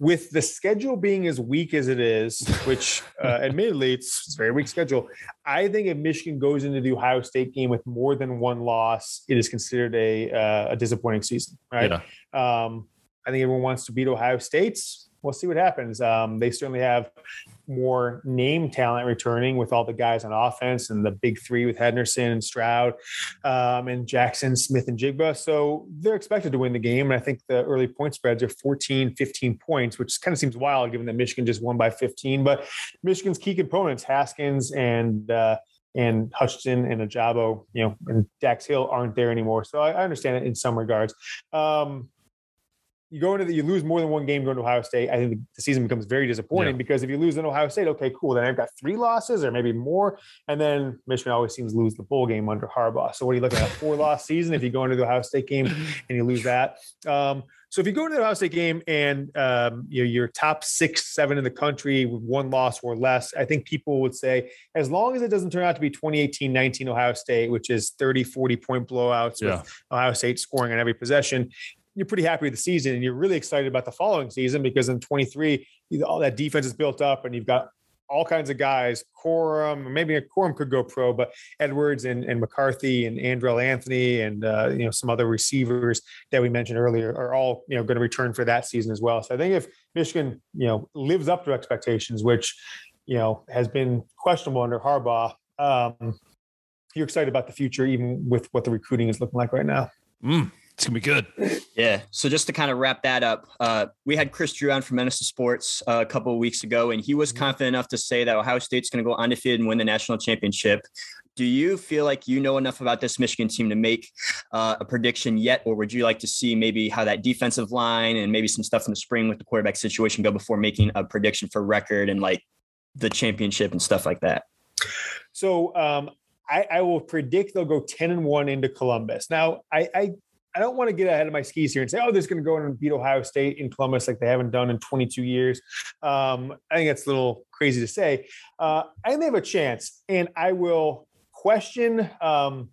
With the schedule being as weak as it is, *laughs* which uh, admittedly it's, it's a very weak schedule, I think if Michigan goes into the Ohio State game with more than one loss, it is considered a uh, a disappointing season. Right? Yeah. Um, I think everyone wants to beat Ohio State's we'll see what happens. Um, they certainly have more name talent returning with all the guys on offense and the big three with Henderson and Stroud um, and Jaxon Smith-Njigba. So they're expected to win the game. And I think the early point spreads are 14, 15 points, which kind of seems wild given that Michigan just won by 15. But Michigan's key components, Haskins and uh, and Hutchinson and Ojabo, you know, and Dax Hill aren't there anymore. So I, I understand it in some regards. Um, you go into the, you lose more than one game going to Ohio State, I think the season becomes very disappointing yeah. because if you lose in Ohio State, okay, cool. Then I've got three losses or maybe more. And then Michigan always seems to lose the bowl game under Harbaugh. So what are you looking at? A *laughs* four loss season if you go into the Ohio State game and you lose that. Um, so if you go into the Ohio State game and um, you know, you're top six, seven in the country with one loss or less, I think people would say, as long as it doesn't turn out to be 2018 19 Ohio State, which is 30, 40 point blowouts yeah. with Ohio State scoring on every possession, you're pretty happy with the season and you're really excited about the following season because in 23, all that defense is built up and you've got all kinds of guys, Corum, maybe a Corum could go pro, but Edwards and, and McCarthy and Andrel Anthony and uh, you know some other receivers that we mentioned earlier are all you know going to return for that season as well. So I think if Michigan you know lives up to expectations, which you know has been questionable under Harbaugh, um, you're excited about the future, even with what the recruiting is looking like right now. Mm. It's gonna be good. Yeah. So just to kind of wrap that up, uh, we had Chris Drew on from Menace Sports uh, a couple of weeks ago, and he was mm-hmm. confident enough to say that Ohio State's going to go undefeated and win the national championship. Do you feel like you know enough about this Michigan team to make uh, a prediction yet, or would you like to see maybe how that defensive line and maybe some stuff in the spring with the quarterback situation go before making a prediction for record and like the championship and stuff like that? So um, I, I, will predict they'll go 10 and 1 into Columbus. Now, I, I, I don't want to get ahead of my skis here and say, oh, they're going to go and beat Ohio State in Columbus like they haven't done in 22 years. Um, I think that's a little crazy to say. Uh, I think they have a chance, and I will question um,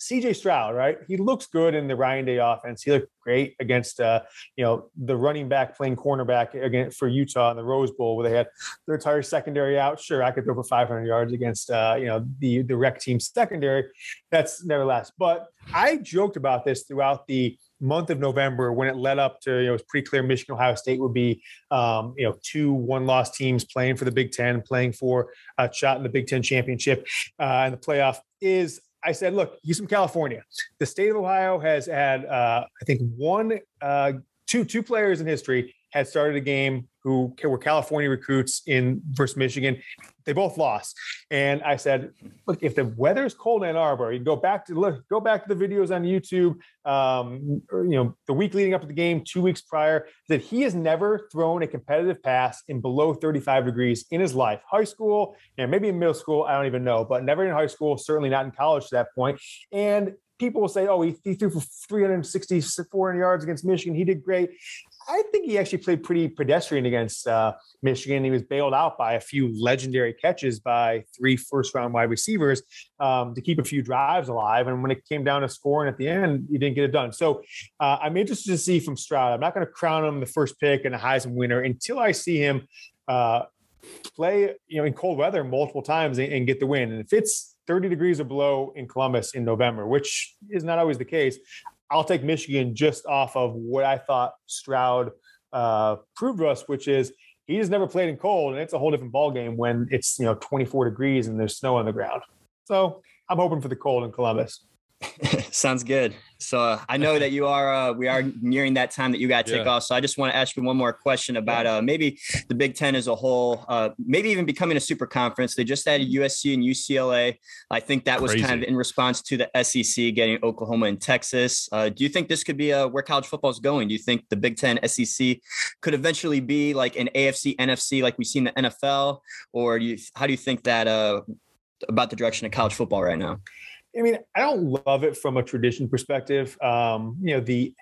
CJ Stroud, right? He looks good in the Ryan Day offense. He looked great against, uh, you know, the running back playing cornerback again for Utah in the Rose Bowl, where they had their entire secondary out. Sure, I could throw for 500 yards against, uh, you know, the the rec team secondary. That's never lasts. But I joked about this throughout the month of November when it led up to, you know, it was pretty clear Michigan, Ohio State would be, um, you know, two one loss teams playing for the Big Ten, playing for a shot in the Big Ten championship uh, and the playoff. Is I said, look, he's from California. The state of Ohio has had, uh, I think, one, uh, two, two players in history had started a game who were California recruits in versus Michigan. They both lost, and I said, "Look, if the weather is cold in Ann Arbor, you go back to look, go back to the videos on YouTube. Um, or, you know, the week leading up to the game, two weeks prior, that he has never thrown a competitive pass in below 35 degrees in his life. High school, you know, maybe in middle school, I don't even know, but never in high school, certainly not in college to that point. And people will say, oh, he, he threw for 360, 400 yards against Michigan. He did great. I think he actually played pretty pedestrian against uh, Michigan. He was bailed out by a few legendary catches by three first round wide receivers um, to keep a few drives alive. And when it came down to scoring at the end, he didn't get it done. So uh, I'm interested to see from Stroud. I'm not going to crown him the first pick and a Heisman winner until I see him. Uh, play you know in cold weather multiple times and, and get the win. And if it's 30 degrees or below in Columbus in November, which is not always the case, I'll take Michigan just off of what I thought Stroud uh, proved us, which is he just never played in cold, and it's a whole different ball game when it's you know 24 degrees and there's snow on the ground. So I'm hoping for the cold in Columbus. *laughs* Sounds good. So uh, I know that you are. Uh, we are nearing that time that you got to take yeah. off. So I just want to ask you one more question about uh, maybe the Big Ten as a whole. Uh, maybe even becoming a super conference. They just added USC and UCLA. I think that was Crazy. kind of in response to the SEC getting Oklahoma and Texas. Uh, do you think this could be uh, where college football is going? Do you think the Big Ten SEC could eventually be like an AFC NFC like we see in the NFL, or do you, how do you think that about the direction of college football right now? I mean, I don't love it from a tradition perspective. Um, you know, the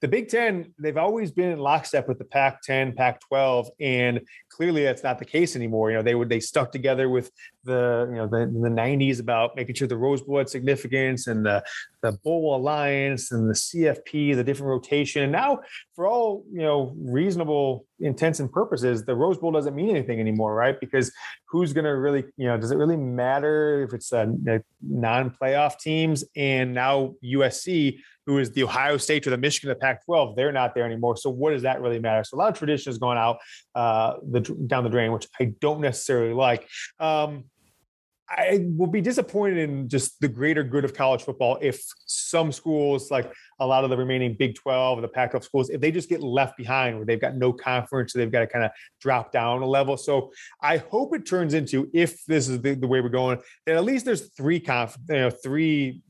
the Big Ten, they've always been in lockstep with the Pac 10, Pac 12, and clearly that's not the case anymore. You know, they would they stuck together with the you know the, the 90s about making sure the Rose Bowl had significance and the the Bowl Alliance and the CFP, the different rotation. And now, for all you know, reasonable intents and purposes, the Rose Bowl doesn't mean anything anymore, right? Because who's going to really, you know, does it really matter if it's a, a non-playoff teams and now USC who is the Ohio State or the Michigan of the Pac-12, they're not there anymore. So what does that really matter? So a lot of tradition is going out uh, the, down the drain, which I don't necessarily like. Um, I will be disappointed in just the greater good of college football if some schools, like a lot of the remaining Big 12 or the Pac 12 schools, if they just get left behind where they've got no conference, so they've got to kind of drop down a level. So I hope it turns into, if this is the, the way we're going, that at least there's three conf, you know, three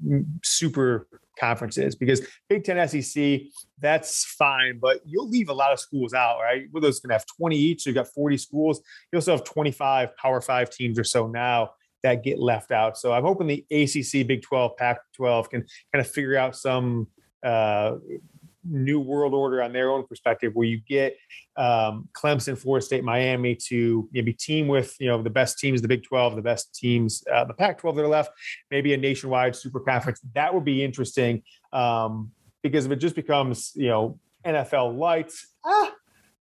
super conferences because Big Ten SEC, that's fine, but you'll leave a lot of schools out, right? With those going to have 20 each, so you've got 40 schools. You also have 25 Power Five teams or so now that get left out. So I'm hoping the ACC, Big 12, Pac 12 can kind of figure out some uh, new world order on their own perspective where you get um, Clemson, Florida State, Miami to maybe team with you know the best teams, the Big 12, the best teams, uh, the Pac 12 that are left, maybe a nationwide super conference. That would be interesting um, because if it just becomes you know NFL lights, ah,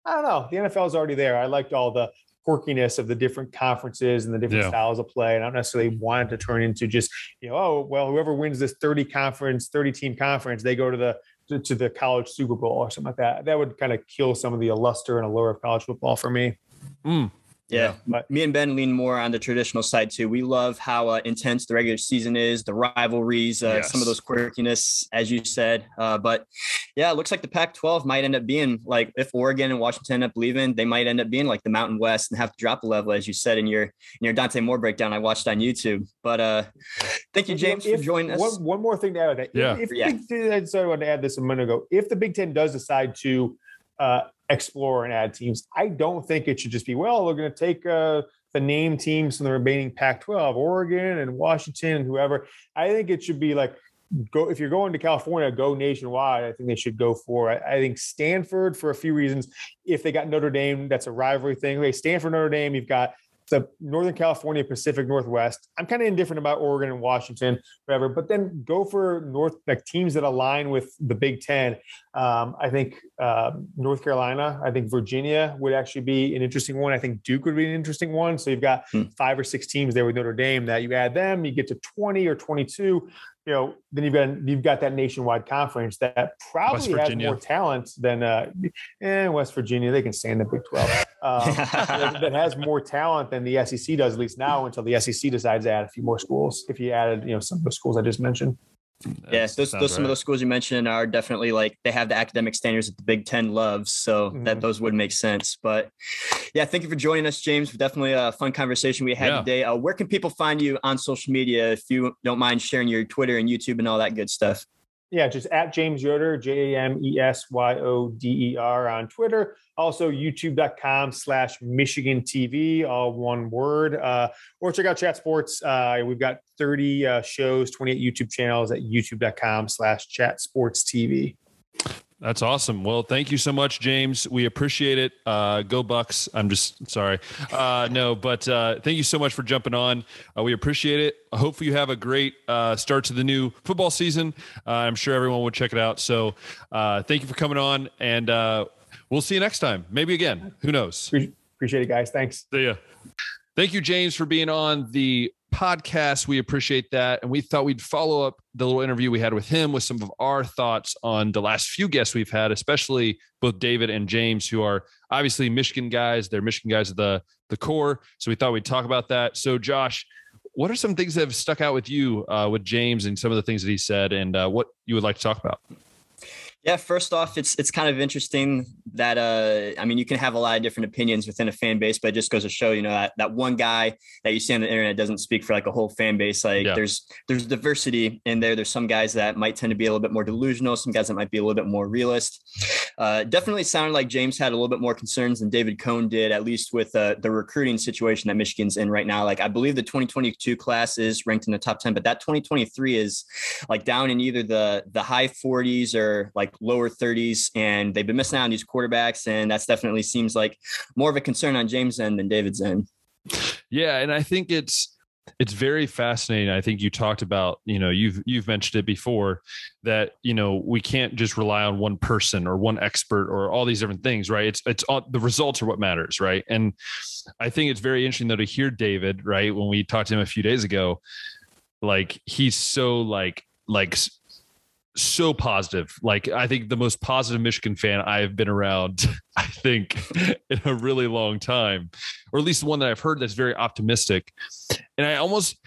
I don't know. The NFL is already there. I liked all the quirkiness of the different conferences and the different yeah. styles of play. And I don't necessarily want it to turn into just, you know, oh, well, whoever wins this 30 conference, 30 team conference, they go to the to, the college Super Bowl or something like that. That would kind of kill some of the luster and allure of college football for me. Mm. Yeah, but me and Ben lean more on the traditional side too. We love how uh, intense the regular season is, the rivalries, uh, yes. some of those quirkiness, as you said. Uh, but yeah, it looks like the Pac-12 might end up being like if Oregon and Washington end up leaving, they might end up being like the Mountain West and have to drop a level, as you said in your in your Dante Moore breakdown. I watched on YouTube. But uh, thank you, James, if, for joining us. One, one, more thing to add that. Yeah, if, if yeah. Big, I started to add this a minute ago. If the Big Ten does decide to uh, explore and add teams. I don't think it should just be, well, we're going to take uh, the name teams from the remaining Pac 12, Oregon and Washington and whoever. I think it should be like, go if you're going to California, go nationwide. I think they should go for. I, I think Stanford for a few reasons. If they got Notre Dame, that's a rivalry thing. Okay, Stanford, Notre Dame, you've got the Northern California, Pacific Northwest. I'm kind of indifferent about Oregon and Washington, whatever, but then go for North, like teams that align with the Big Ten. Um, I think uh, North Carolina, I think Virginia would actually be an interesting one. I think Duke would be an interesting one. So you've got hmm. five or six teams there with Notre Dame that you add them, you get to 20 or 22 you know, then you've got you've got that nationwide conference that probably has more talent than uh, and West Virginia. They can stay in the Big Twelve. Um, *laughs* that has more talent than the SEC does at least now until the SEC decides to add a few more schools. If you added, you know, some of the schools I just mentioned. Yes, those, those right. some of those schools you mentioned are definitely like they have the academic standards that the Big Ten loves, so mm-hmm. that those would make sense. But yeah, thank you for joining us, James. Definitely a fun conversation we had yeah. today. Uh, where can people find you on social media if you don't mind sharing your Twitter and YouTube and all that good stuff? Yeah, just at James Yoder, J A M E S Y O D E R on Twitter. Also, youtube.com slash Michigan TV, all one word. Uh, or check out Chat Sports. Uh, we've got 30 uh, shows, 28 YouTube channels at youtube.com slash Chat Sports TV. That's awesome. Well, thank you so much, James. We appreciate it. Uh, go Bucks. I'm just sorry. Uh, no, but uh, thank you so much for jumping on. Uh, we appreciate it. Hopefully, you have a great uh, start to the new football season. Uh, I'm sure everyone will check it out. So, thank you for coming on, and we'll see you next time. Maybe again. Who knows? Appreciate it, guys. Thanks. See ya. Thank you, James, for being on the podcast. We appreciate that. And we thought we'd follow up the little interview we had with him with some of our thoughts on the last few guests we've had, especially both David and James, who are obviously Michigan guys. They're Michigan guys at the, the core. So we thought we'd talk about that. So, Josh, what are some things that have stuck out with you uh, with James and some of the things that he said and uh, what you would like to talk about? Yeah, first off, it's it's kind of interesting that uh, I mean, you can have a lot of different opinions within a fan base, but it just goes to show, you know, that that one guy that you see on the internet doesn't speak for like a whole fan base. Like yeah. there's there's diversity in there. There's some guys that might tend to be a little bit more delusional, some guys that might be a little bit more realist. Uh, definitely sounded like James had a little bit more concerns than David Cone did, at least with uh, the recruiting situation that Michigan's in right now. Like I believe the 2022 class is ranked in the top 10, but that 2023 is like down in either the the high 40s or like lower 30s, and they've been missing out on these quarterbacks, and that's definitely seems like more of a concern on James' end than David's end. Yeah, and I think it's it's very fascinating. I think you talked about, you know, you've you've mentioned it before that you know we can't just rely on one person or one expert or all these different things, right? It's it's all, the results are what matters, right? And I think it's very interesting though to hear David, right, when we talked to him a few days ago, like he's so like like so positive. Like I think the most positive Michigan fan I have been around, *laughs* I think, *laughs* in a really long time, or at least the one that I've heard that's very optimistic. And I almost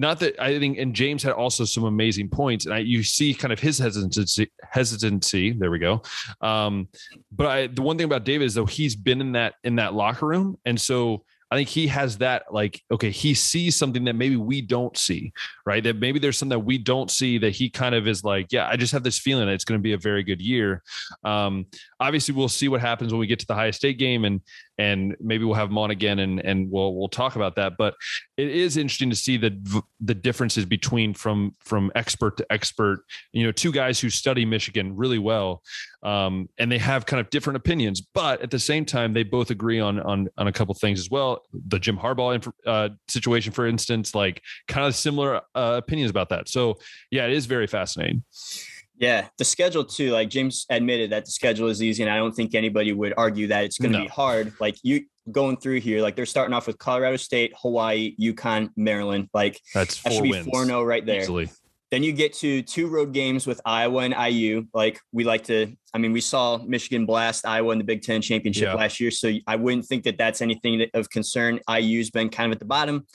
not that I think, and James had also some amazing points, and I, you see kind of his hesitancy. Hesitancy, there we go. Um, but I, the one thing about David is though he's been in that in that locker room, and so I think he has that like, okay, he sees something that maybe we don't see, right? That maybe there's something that we don't see that he kind of is like, yeah, I just have this feeling that it's going to be a very good year. Um, obviously, we'll see what happens when we get to the Ohio State game, and and maybe we'll have him on again, and and we'll we'll talk about that. But it is interesting to see the the differences between from from expert to expert. You know, two guys who study Michigan really well, um, and they have kind of different opinions, but at the same time, they both agree on on on a couple things as well. The Jim Harbaugh uh, situation, for instance, like kind of similar uh, opinions about that. So yeah, it is very fascinating. Yeah, the schedule too. Like James admitted that the schedule is easy, and I don't think anybody would argue that it's going to no. be hard. Like you going through here, like they're starting off with Colorado State, Hawaii, UConn, Maryland. Like that's that should be four zero oh right there. Easily. Then you get to two road games with Iowa and IU. Like we like to, I mean, we saw Michigan blast Iowa in the Big Ten championship yeah. last year. So I wouldn't think that that's anything of concern. IU's been kind of at the bottom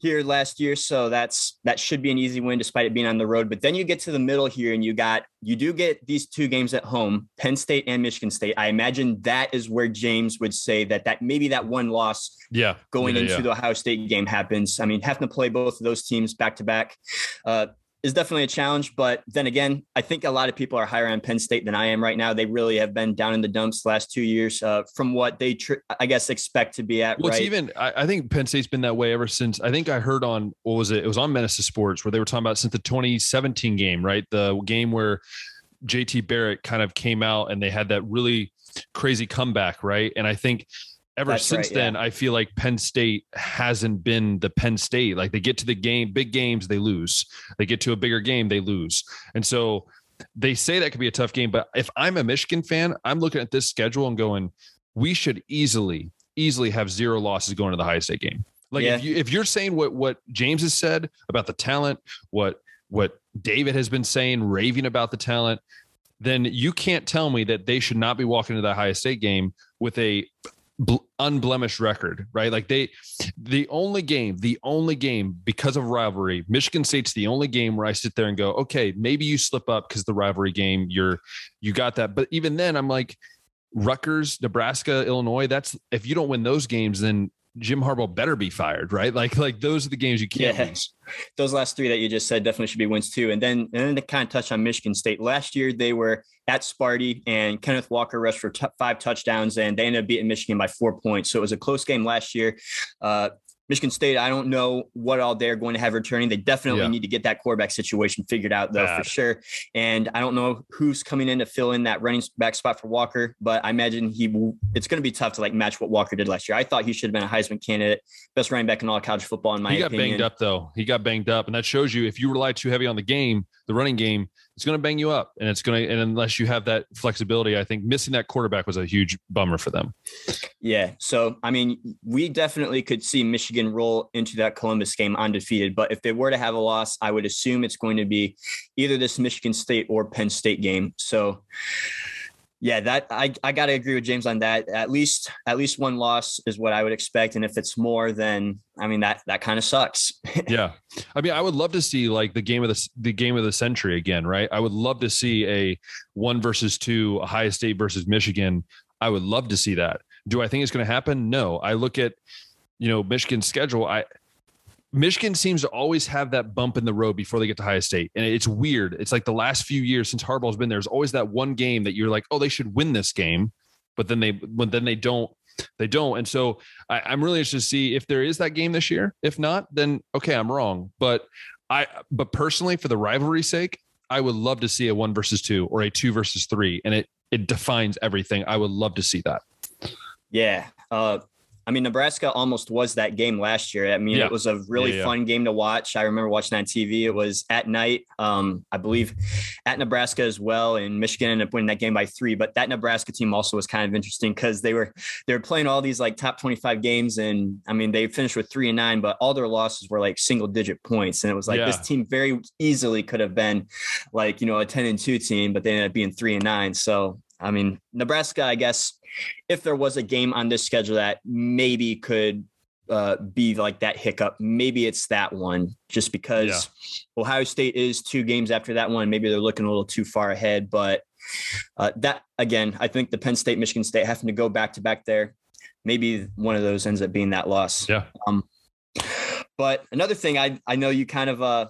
here last year. So that's, that should be an easy win despite it being on the road. But then you get to the middle here and you got, you do get these two games at home, Penn State and Michigan State. I imagine that is where James would say that, that maybe that one loss yeah, going yeah, into yeah. the Ohio State game happens. I mean, having to play both of those teams back to back. Uh, Is definitely a challenge. But then again, I think a lot of people are higher on Penn State than I am right now. They really have been down in the dumps the last two years uh, from what they, tr- I guess, expect to be at. Well, right? it's even, I, I, think Penn State's been that way ever since. I think I heard on, what was it? It was on Menace to Sports where they were talking about since the 2017 game, right? The game where JT Barrett kind of came out and they had that really crazy comeback, right? And I think ever That's since right, then, yeah. I feel like Penn State hasn't been the Penn State. Like they get to the game, big games, they lose. They get to a bigger game, they lose. And so they say that could be a tough game. But if I'm a Michigan fan, I'm looking at this schedule and going, we should easily, easily have zero losses going to the Ohio State game. Like yeah. if you if you're saying what what James has said about the talent, what what David has been saying, raving about the talent, then you can't tell me that they should not be walking to the Ohio State game with a unblemished record, right? Like they, the only game, the only game because of rivalry, Michigan State's the only game where I sit there and go, okay, maybe you slip up because the rivalry game, you're, you got that. But even then, I'm like, Rutgers, Nebraska, Illinois. That's if you don't win those games, then Jim Harbaugh better be fired, right? Like, like those are the games you can't yeah. lose. *laughs* Those last three that you just said definitely should be wins too. And then, and then to kind of touch on Michigan State. Last year they were at Sparty, and Kenneth Walker rushed for t- five touchdowns, and they ended up beating Michigan by four points. So it was a close game last year. Uh, Michigan State, I don't know what all they're going to have returning. They definitely yeah. need to get that quarterback situation figured out, though, Bad. for sure. And I don't know who's coming in to fill in that running back spot for Walker, but I imagine he it's going to be tough to like match what Walker did last year. I thought he should have been a Heisman candidate, best running back in all college football, in my he got opinion. banged up though. He got banged up, and that shows you if you rely too heavy on the game, the running game, it's going to bang you up. And it's going to and unless you have that flexibility i think missing that quarterback was a huge bummer for them. Yeah so i mean we definitely could see michigan roll into that columbus game undefeated but if they were to have a loss i would assume it's going to be either this michigan state or penn state game. So yeah, that I, I got to agree with James on that. At least at least one loss is what I would expect, and if it's more, then I mean that that kind of sucks. *laughs* yeah, I mean I would love to see like the game of the the game of the century again, right? I would love to see a one versus two, Ohio State versus Michigan. I would love to see that. Do I think it's to happen? No. I look at you know Michigan's schedule. I Michigan seems to always have that bump in the road before they get to Ohio State. And it's weird. It's like the last few years since Harbaugh's been there, there's always that one game that you're like, oh, they should win this game. But then they when then they don't, they don't. And so I, I'm really interested to see if there is that game this year. If not, then okay, I'm wrong. But I but personally, for the rivalry's sake, I would love to see a one versus two or a two versus three. And it it defines everything. I would love to see that. Yeah. Uh, I mean, Nebraska almost was that game last year. I mean, yeah. it was a really yeah, yeah. fun game to watch. I remember watching on TV. It was at night, um, I believe, at Nebraska as well. And Michigan ended up winning that game by three. But that Nebraska team also was kind of interesting because they were they were playing all these like top twenty five games, and I mean, they finished with three and nine, but all their losses were like single digit points, and it was like this team very easily could have been like you know a ten and two team, but they ended up being three and nine. So I mean, Nebraska, I guess, if there was a game on this schedule that maybe could uh, be like that hiccup, maybe it's that one, just because yeah. Ohio State is two games after that one. Maybe they're looking a little too far ahead, but uh, that again, I think the Penn State, Michigan State having to go back to back there. Maybe one of those ends up being that loss. Yeah. Um, but another thing, I I know you kind of uh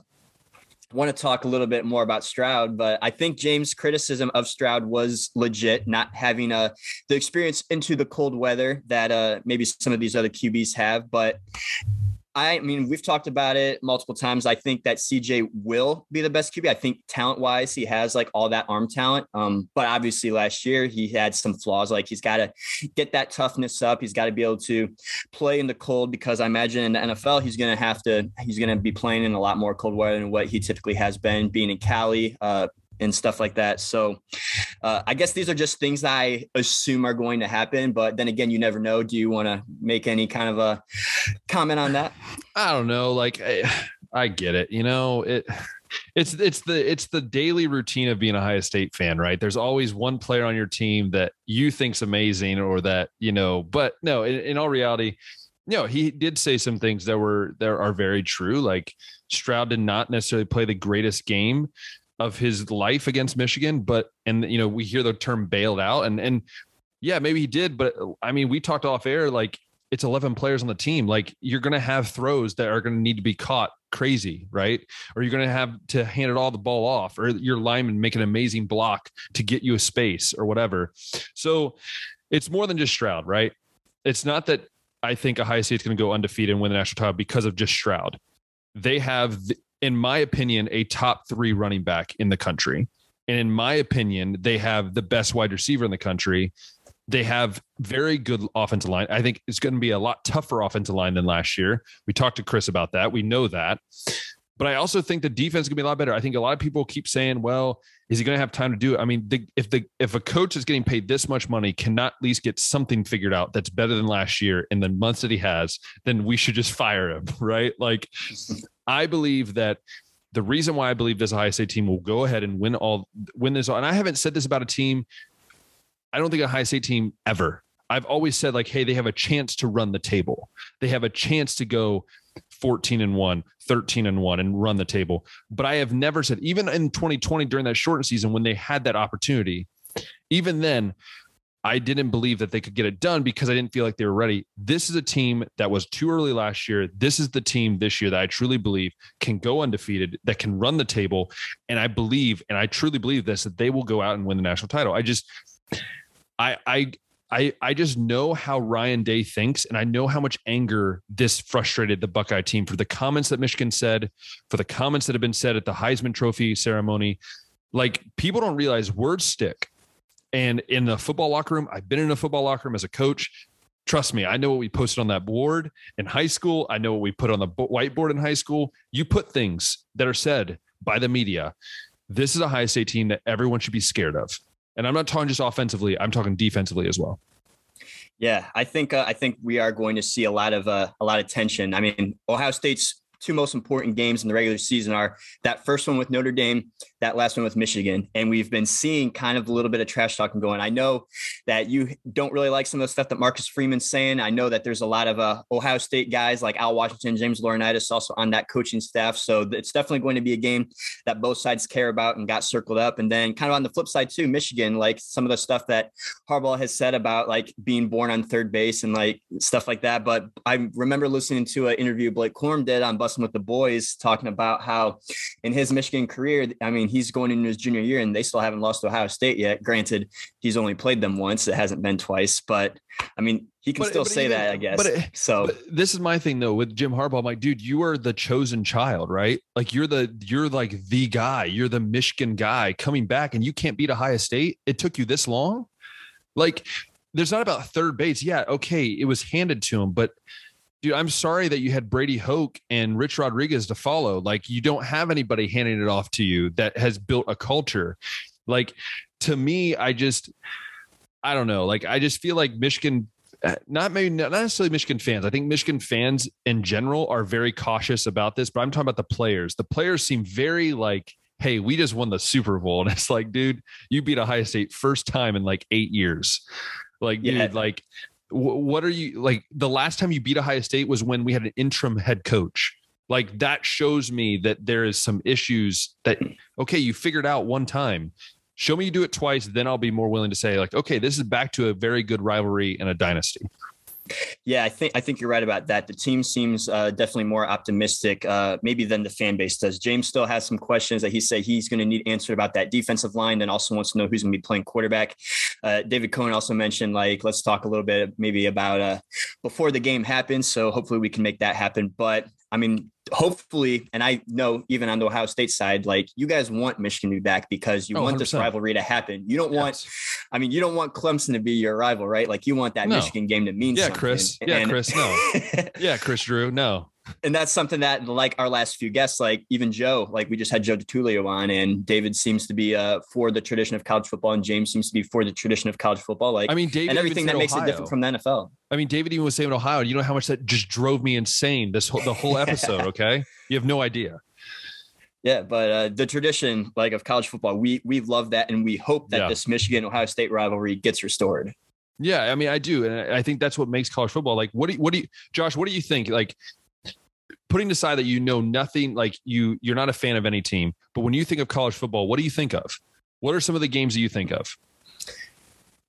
want to talk a little bit more about Stroud, but I think James' criticism of Stroud was legit, not having uh, the experience into the cold weather that uh, maybe some of these other QBs have. But I mean, we've talked about it multiple times. I think that CJ will be the best QB. I think talent wise, he has like all that arm talent. Um, but obviously last year he had some flaws. Like he's got to get that toughness up. He's got to be able to play in the cold because I imagine in the NFL he's going to have to. He's going to be playing in a lot more cold weather than what he typically has been. Being in Cali, uh, and stuff like that. So uh, I guess these are just things that I assume are going to happen. But then again, you never know. Do you want to make any kind of a comment on that? I don't know. Like I, I get it. You know it. It's it's the it's the daily routine of being a Ohio State fan, right? There's always one player on your team that you think's amazing, or that you know. But no, in, in all reality, you know, he did say some things that were that are very true. Like Stroud did not necessarily play the greatest game, of his life against Michigan, but and you know we hear the term bailed out, and and yeah, maybe he did, but I mean we talked off air like it's 11 players on the team. Like you're going to have throws that are going to need to be caught crazy, right? Or you're going to have to hand it all the ball off, or your lineman make an amazing block to get you a space or whatever. So it's more than just Stroud, right? It's not that I think Ohio State's going to go undefeated and win the national title because of just Stroud. They have in my opinion, a top three running back in the country. And in my opinion, they have the best wide receiver in the country. They have very good offensive line. I think it's going to be a lot tougher offensive line than last year. We talked to Chris about that. We know that. But I also think the defense is going to be a lot better. I think a lot of people keep saying, "Well, is he going to have time to do it?" I mean, the, if the if a coach is getting paid this much money, cannot at least get something figured out that's better than last year in the months that he has, then we should just fire him, *laughs* right? Like, I believe that the reason why I believe this Ohio State team will go ahead and win all win this, all, and I haven't said this about a team. I don't think a Ohio State team ever. I've always said like, hey, they have a chance to run the table. They have a chance to go 14 and 1, 13 and 1 and run the table. But I have never said, even in 2020 during that shortened season when they had that opportunity, even then, I didn't believe that they could get it done because I didn't feel like they were ready. This is a team that was too early last year. This is the team this year that I truly believe can go undefeated, that can run the table. And I believe, and I truly believe this, that they will go out and win the national title. I just, I, I, I, I just know how Ryan Day thinks, and I know how much anger this frustrated the Buckeye team for the comments that Michigan said, for the comments that have been said at the Heisman Trophy ceremony. Like people don't realize words stick and in the football locker room, I've been in a football locker room as a coach. Trust me, I know what we posted on that board in high school. I know what we put on the whiteboard in high school. You put things that are said by the media this is a Ohio State team that everyone should be scared of. And I'm not talking just offensively; I'm talking defensively as well. Yeah, I think uh, I think we are going to see a lot of uh, a lot of tension. I mean, Ohio State's two most important games in the regular season are that first one with Notre Dame, that last one with Michigan. And we've been seeing kind of a little bit of trash talking going. I know that you don't really like some of the stuff that Marcus Freeman's saying. I know that there's a lot of uh, Ohio State guys like Al Washington, James Laurinaitis also on that coaching staff. So it's definitely going to be a game that both sides care about and got circled up. And then kind of on the flip side too, Michigan, like some of the stuff that Harbaugh has said about like being born on third base and like stuff like that. But I remember listening to an interview Blake Corum did on Bussin' With The Boys talking about how in his Michigan career, I mean, he's going into his junior year and they still haven't lost to Ohio State yet. Granted, he's only played them once. It hasn't been twice, but I mean, he can but, still but say even, that, I guess. But it, so but this is my thing though with Jim Harbaugh. I'm like, dude, you are the chosen child, right? Like you're the you're like the guy. You're the Michigan guy coming back, and you can't beat Ohio State. It took you this long. Like, there's not about third base. Yeah, okay, it was handed to him, but dude, I'm sorry that you had Brady Hoke and Rich Rodriguez to follow. Like, you don't have anybody handing it off to you that has built a culture. Like, to me, I just, I don't know. Like, I just feel like Michigan, uh, not maybe not necessarily Michigan fans. I think Michigan fans in general are very cautious about this, but I'm talking about the players. The players seem very like, hey, we just won the Super Bowl. *laughs* And it's like, dude, you beat Ohio State first time in like eight years. Like, yeah. dude, like what are you like? The last time you beat Ohio State was when we had an interim head coach. Like that shows me that there is some issues that okay, you figured out one time. Show me you do it twice, then I'll be more willing to say like, okay, this is back to a very good rivalry and a dynasty. Yeah, I think I think you're right about that. The team seems uh, definitely more optimistic, uh, maybe than the fan base does. James still has some questions that he said he's going to need answered about that defensive line, and also wants to know who's going to be playing quarterback. Uh, David Cone also mentioned like let's talk a little bit maybe about uh, before the game happens. So hopefully we can make that happen. But I mean, hopefully, and I know even on the Ohio State side, like you guys want Michigan to be back because you oh, want 100%. this rivalry to happen. You don't yes. want, I mean, you don't want Clemson to be your rival, right? Like you want that no. Michigan game to mean something. yeah, something. Chris. Yeah, and, Chris. No. *laughs* yeah, Chris Drew. No and that's something that like our last few guests like even joe like we just had joe DiTullio on and david seems to be uh for the tradition of college football and james seems to be for the tradition of college football like i mean david and everything that makes it different from the nfl i mean david even was saying in ohio you know how much that just drove me insane this whole the whole *laughs* episode okay you have no idea yeah, but uh, the tradition like of college football, we we love that, and we hope that yeah. this Michigan Ohio State rivalry gets restored. Yeah, I mean, I do, and I think that's what makes college football like. What do you, what do you, Josh? What do you think? Like, putting aside that you know nothing, like you you're not a fan of any team, but when you think of college football, what do you think of? What are some of the games that you think of?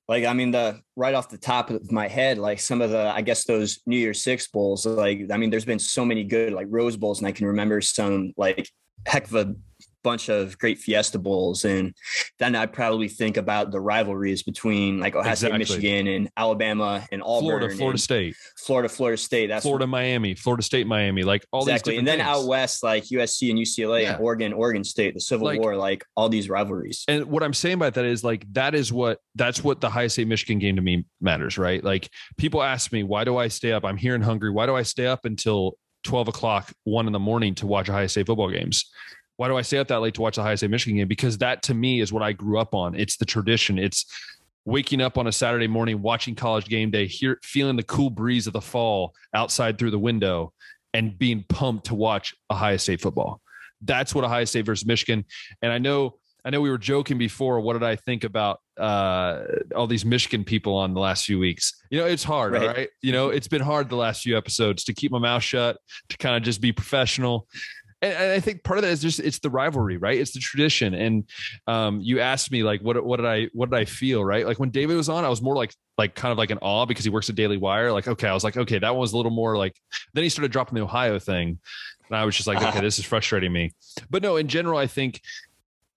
Like I mean, the right off the top of my head, like some of the I guess those New Year's Six bowls. Like I mean, there's been so many good like Rose Bowls, and I can remember some like heck of a bunch of great Fiesta Bowls, and then I probably think about the rivalries between like Ohio exactly. State, Michigan, and Alabama and Auburn, Florida, Florida State, Florida, Florida State. That's Florida, Miami, Florida State, Miami, like all exactly. And then things. out west, like USC and UCLA yeah. and Oregon, Oregon State, the Civil like, War, like all these rivalries. And what I'm saying about that is like that is what that's what the Ohio State Michigan game to me matters, right? Like people ask me, why do I stay up? I'm here in Hungary. Why do I stay up until 12 o'clock, one in the morning to watch Ohio State football games? Why do I stay up that late to watch the Ohio State Michigan game? Because that to me is what I grew up on. It's the tradition. It's waking up on a Saturday morning, watching college game day, here feeling the cool breeze of the fall outside through the window, and being pumped to watch Ohio State football. That's what Ohio State versus Michigan. And I know, I know we were joking before. What did I think about uh, all these Michigan people on the last few weeks? You know, it's hard, right. right? You know, it's been hard the last few episodes to keep my mouth shut, to kind of just be professional and, I think part of that is just it's the rivalry, right? It's the tradition. And um, you asked me like, what what did I what did I feel, right? Like when David was on, I was more like like kind of like an awe because he works at Daily Wire. Like, okay, I was like, okay, that one was a little more like. Then he started dropping the Ohio thing, and I was just like, okay, *laughs* this is frustrating me. But no, in general, I think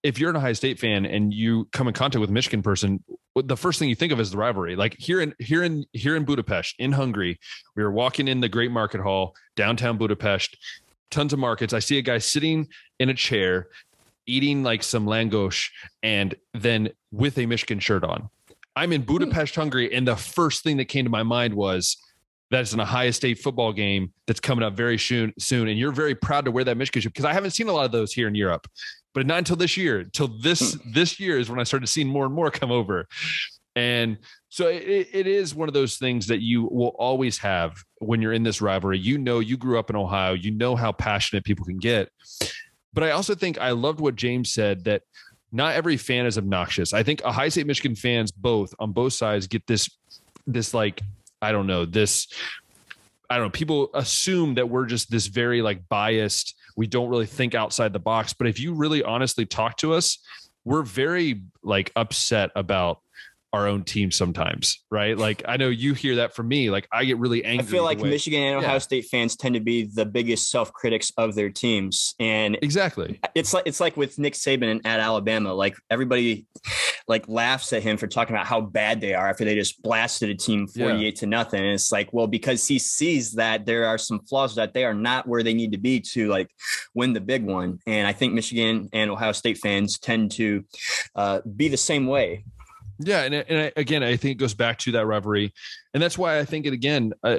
if you're an Ohio State fan and you come in contact with a Michigan person, the first thing you think of is the rivalry. Like here in here in here in Budapest, in Hungary, we were walking in the Great Market Hall downtown Budapest tons of markets. I see a guy sitting in a chair eating like some lángos and then with a Michigan shirt on. I'm in Budapest, Hungary, and the first thing that came to my mind was that that's an Ohio State football game that's coming up very soon. Soon, and you're very proud to wear that Michigan shirt because I haven't seen a lot of those here in Europe. but not until this year. Till this hmm. this year is when I started seeing more and more come over. And so it, it is one of those things that you will always have when you're in this rivalry. You know, you grew up in Ohio, you know how passionate people can get. But I also think I loved what James said that not every fan is obnoxious. I think Ohio State Michigan fans both on both sides get this this like I don't know, this I don't know, people assume that we're just this very like biased, we don't really think outside the box, but if you really honestly talk to us, we're very like upset about our own team sometimes, right? Like I know you hear that from me. Like I get really angry. I feel like Michigan and Ohio yeah. State fans tend to be the biggest self critics of their teams, and exactly, it's like it's like with Nick Saban at Alabama. Like everybody, like laughs at him for talking about how bad they are after they just blasted a team forty eight yeah. to nothing. And it's like, well, because he sees that there are some flaws that they are not where they need to be to like win the big one. And I think Michigan and Ohio State fans tend to uh, be the same way. Yeah, and, and I, again, I think it goes back to that reverie, and that's why I think it again. Uh,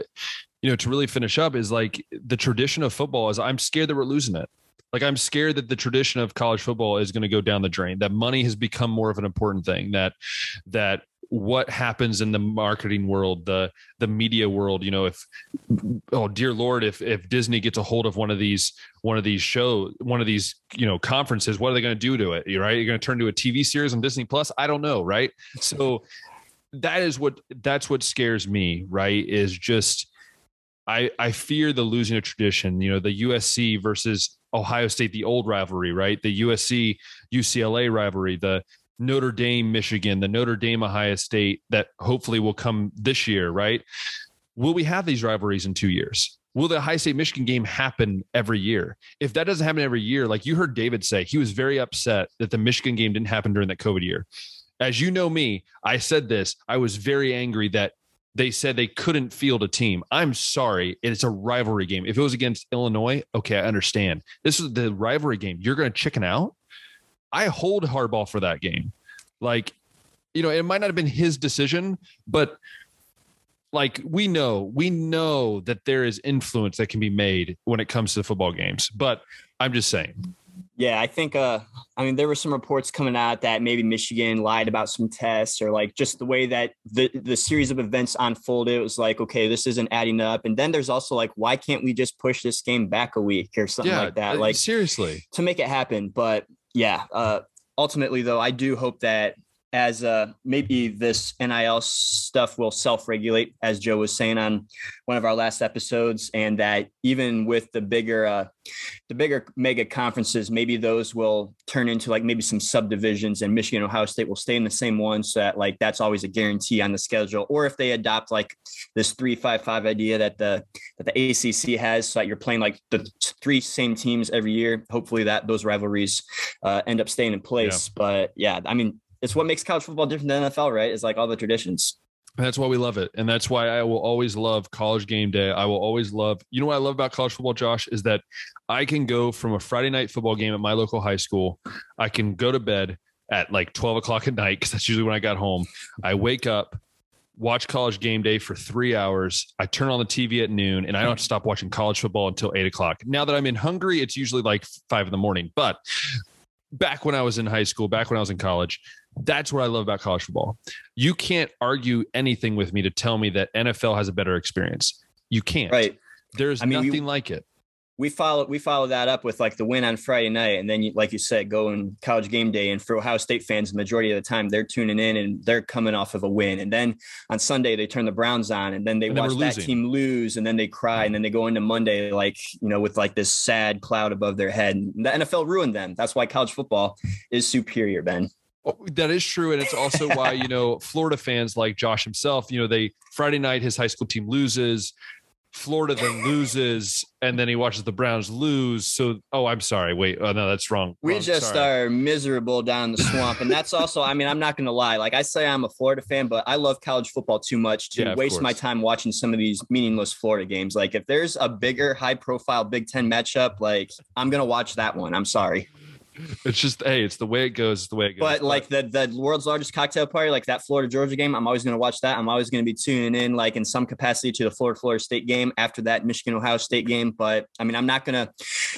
you know, to really finish up is like the tradition of football is I'm scared that we're losing it. Like I'm scared that the tradition of college football is going to go down the drain. That money has become more of an important thing. That that what happens in the marketing world, the the media world. You know, if oh dear lord, if if Disney gets a hold of one of these one of these show one of these you know conferences, what are they going to do to it? You right? You're going to turn to a TV series on Disney Plus? I don't know, right? So that is what that's what scares me. Right? Is just I I fear the losing of tradition. You know, the USC versus Ohio State, the old rivalry, right? The USC UCLA rivalry, the Notre Dame, Michigan, the Notre Dame, Ohio State that hopefully will come this year, right? Will we have these rivalries in two years? Will the Ohio State Michigan game happen every year? If that doesn't happen every year, like you heard David say, he was very upset that the Michigan game didn't happen during that COVID year. As you know me, I said this. I was very angry that they said they couldn't field a team. I'm sorry. It's a rivalry game. If it was against Illinois, okay, I understand. This is the rivalry game. You're going to chicken out? I hold Harbaugh for that game. Like, you know, it might not have been his decision, but like we know, we know that there is influence that can be made when it comes to the football games. But I'm just saying. Yeah, I think uh I mean there were some reports coming out that maybe Michigan lied about some tests or like just the way that the the series of events unfolded it was like okay this isn't adding up and then there's also like why can't we just push this game back a week or something yeah, like that uh, like seriously to make it happen but yeah, uh, ultimately though, I do hope that as uh, maybe this NIL stuff will self-regulate, as Joe was saying on one of our last episodes, and that even with the bigger, uh, the bigger mega conferences, maybe those will turn into like maybe some subdivisions, and Michigan, Ohio State will stay in the same one, so that like that's always a guarantee on the schedule. Or if they adopt like this three-five-five idea that the that the ACC has, so that you're playing like the three same teams every year. Hopefully, that those rivalries uh, end up staying in place. Yeah. But yeah, I mean it's what makes college football different than NFL, right? Is like all the traditions. That's why we love it. And that's why I will always love college game day. I will always love, you know what I love about college football, Josh, is that I can go from a Friday night football game at my local high school. I can go to bed at like 12 o'clock at night because that's usually when I got home. I wake up, watch college game day for three hours. I turn on the TV at noon and I don't stop watching college football until eight o'clock. Now that I'm in Hungary, it's usually like five in the morning. But back when I was in high school, back when I was in college, that's what I love about college football. You can't argue anything with me to tell me that NFL has a better experience. You can't. Right. There's I mean, nothing we, like it. We follow we follow that up with like the win on Friday night, and then you, like you said, go in college game day. And for Ohio State fans, the majority of the time they're tuning in and they're coming off of a win. And then on Sunday they turn the Browns on, and then they and watch that team lose, and then they cry, and then they go into Monday like you know with like this sad cloud above their head. And the NFL ruined them. That's why college football is superior, Ben. That is true, and it's also why you know *laughs* Florida fans like Josh himself. You know, they Friday night his high school team loses, Florida then loses, and then he watches the Browns lose. So, oh, I'm sorry. Wait, oh no, that's wrong. We wrong. just sorry. are miserable down the swamp, and that's also. I mean, I'm not going to lie. Like I say, I'm a Florida fan, but I love college football too much to yeah, waste my time watching some of these meaningless Florida games. Like if there's a bigger, high-profile Big Ten matchup, like I'm going to watch that one. I'm sorry. It's just hey, it's the way it goes. It's the way it goes. But like the the world's largest cocktail party, like that Florida Georgia game, I'm always going to watch that. I'm always going to be tuning in, like in some capacity, to the Florida Florida State game. After that, Michigan Ohio State game. But I mean, I'm not going to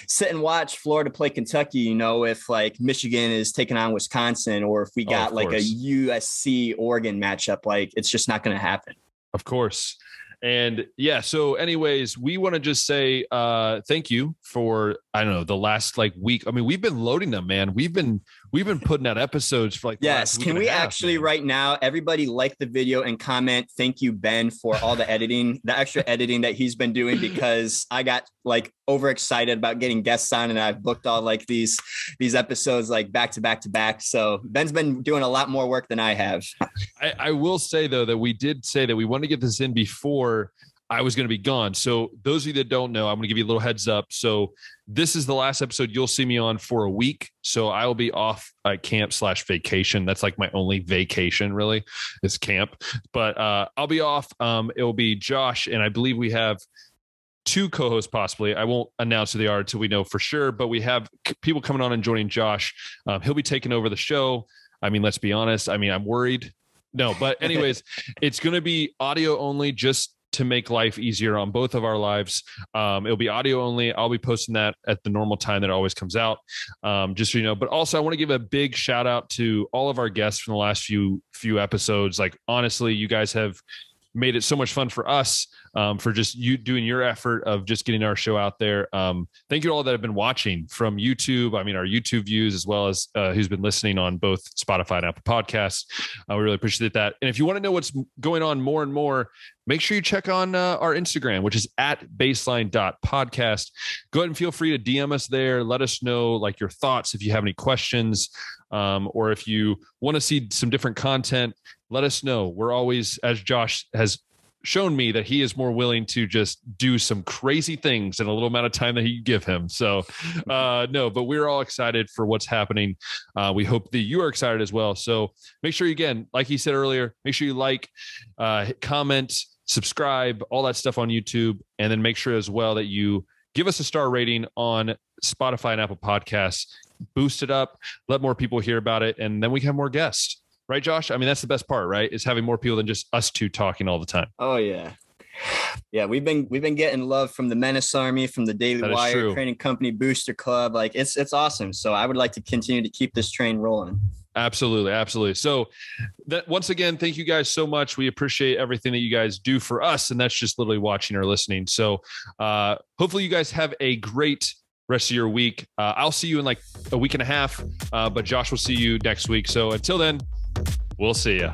sit and watch Florida play Kentucky. You know, if like Michigan is taking on Wisconsin, or if we Oh, got of like a. USC Oregon matchup, like it's just not going to happen. Of course. And yeah, so anyways, we want to just say uh thank you for I don't know, the last like week. I mean, we've been loading them, man. We've been we've been putting out episodes for like Yes. Can we half, actually man. right now, everybody like the video and comment? Thank you, Ben, for all the editing, the extra editing that he's been doing because I got like overexcited about getting guests on and I've booked all like these these episodes like back to back to back. So Ben's been doing a lot more work than I have. I, I will say though that we did say that we wanted to get this in before I was going to be gone. So those of you that don't know, I'm going to give you a little heads up. So this is the last episode you'll see me on for a week. So I will be off at camp slash vacation. That's like my only vacation really is camp. But uh, I'll be off. Um, it will be Josh, and I believe we have two co-hosts possibly. I won't announce who they are until we know for sure. But we have people coming on and joining Josh. Um, he'll be taking over the show. I mean, let's be honest. I mean, I'm worried. No, but anyways, *laughs* it's going to be audio only just to make life easier on both of our lives. Um, it'll be audio only. I'll be posting that at the normal time that always comes out, um, just so you know. But also, I want to give a big shout out to all of our guests from the last few few episodes. Like honestly, you guys have made it so much fun for us um, for just you doing your effort of just getting our show out there. Um, thank you all that have been watching from YouTube. I mean, our YouTube views as well as uh, who's been listening on both Spotify and Apple Podcasts. Uh, we really appreciate that. And if you want to know what's going on more and more, make sure you check on uh, our Instagram, which is at baseline.podcast. Go ahead and feel free to DM us there. Let us know like your thoughts if you have any questions um, or if you want to see some different content. Let us know. We're always, as Josh has shown me that he is more willing to just do some crazy things in a little amount of time that he give him. So, *laughs* uh, no, but we're all excited for what's happening. Uh, we hope that you are excited as well. So make sure you, again, like he said earlier, make sure you like, uh, comment, subscribe, all that stuff on YouTube, and then make sure as well that you give us a star rating on Spotify and Apple Podcasts. Boost it up, let more people hear about it, and then we can have more guests. Right, Josh? I mean, that's the best part, right? Is having more people than just us two talking all the time. Oh yeah. Yeah, we've been we've been getting love from the Menace Army, from the Daily That Wire. Training Company, Booster Club. Like it's it's awesome. So I would like to continue to keep this train rolling. Absolutely, absolutely. So that once again, thank you guys so much. We appreciate everything that you guys do for us, and that's just literally watching or listening. So uh, hopefully, you guys have a great rest of your week. Uh, I'll see you in like a week and a half, uh, but Josh will see you next week. So until then, we'll see you.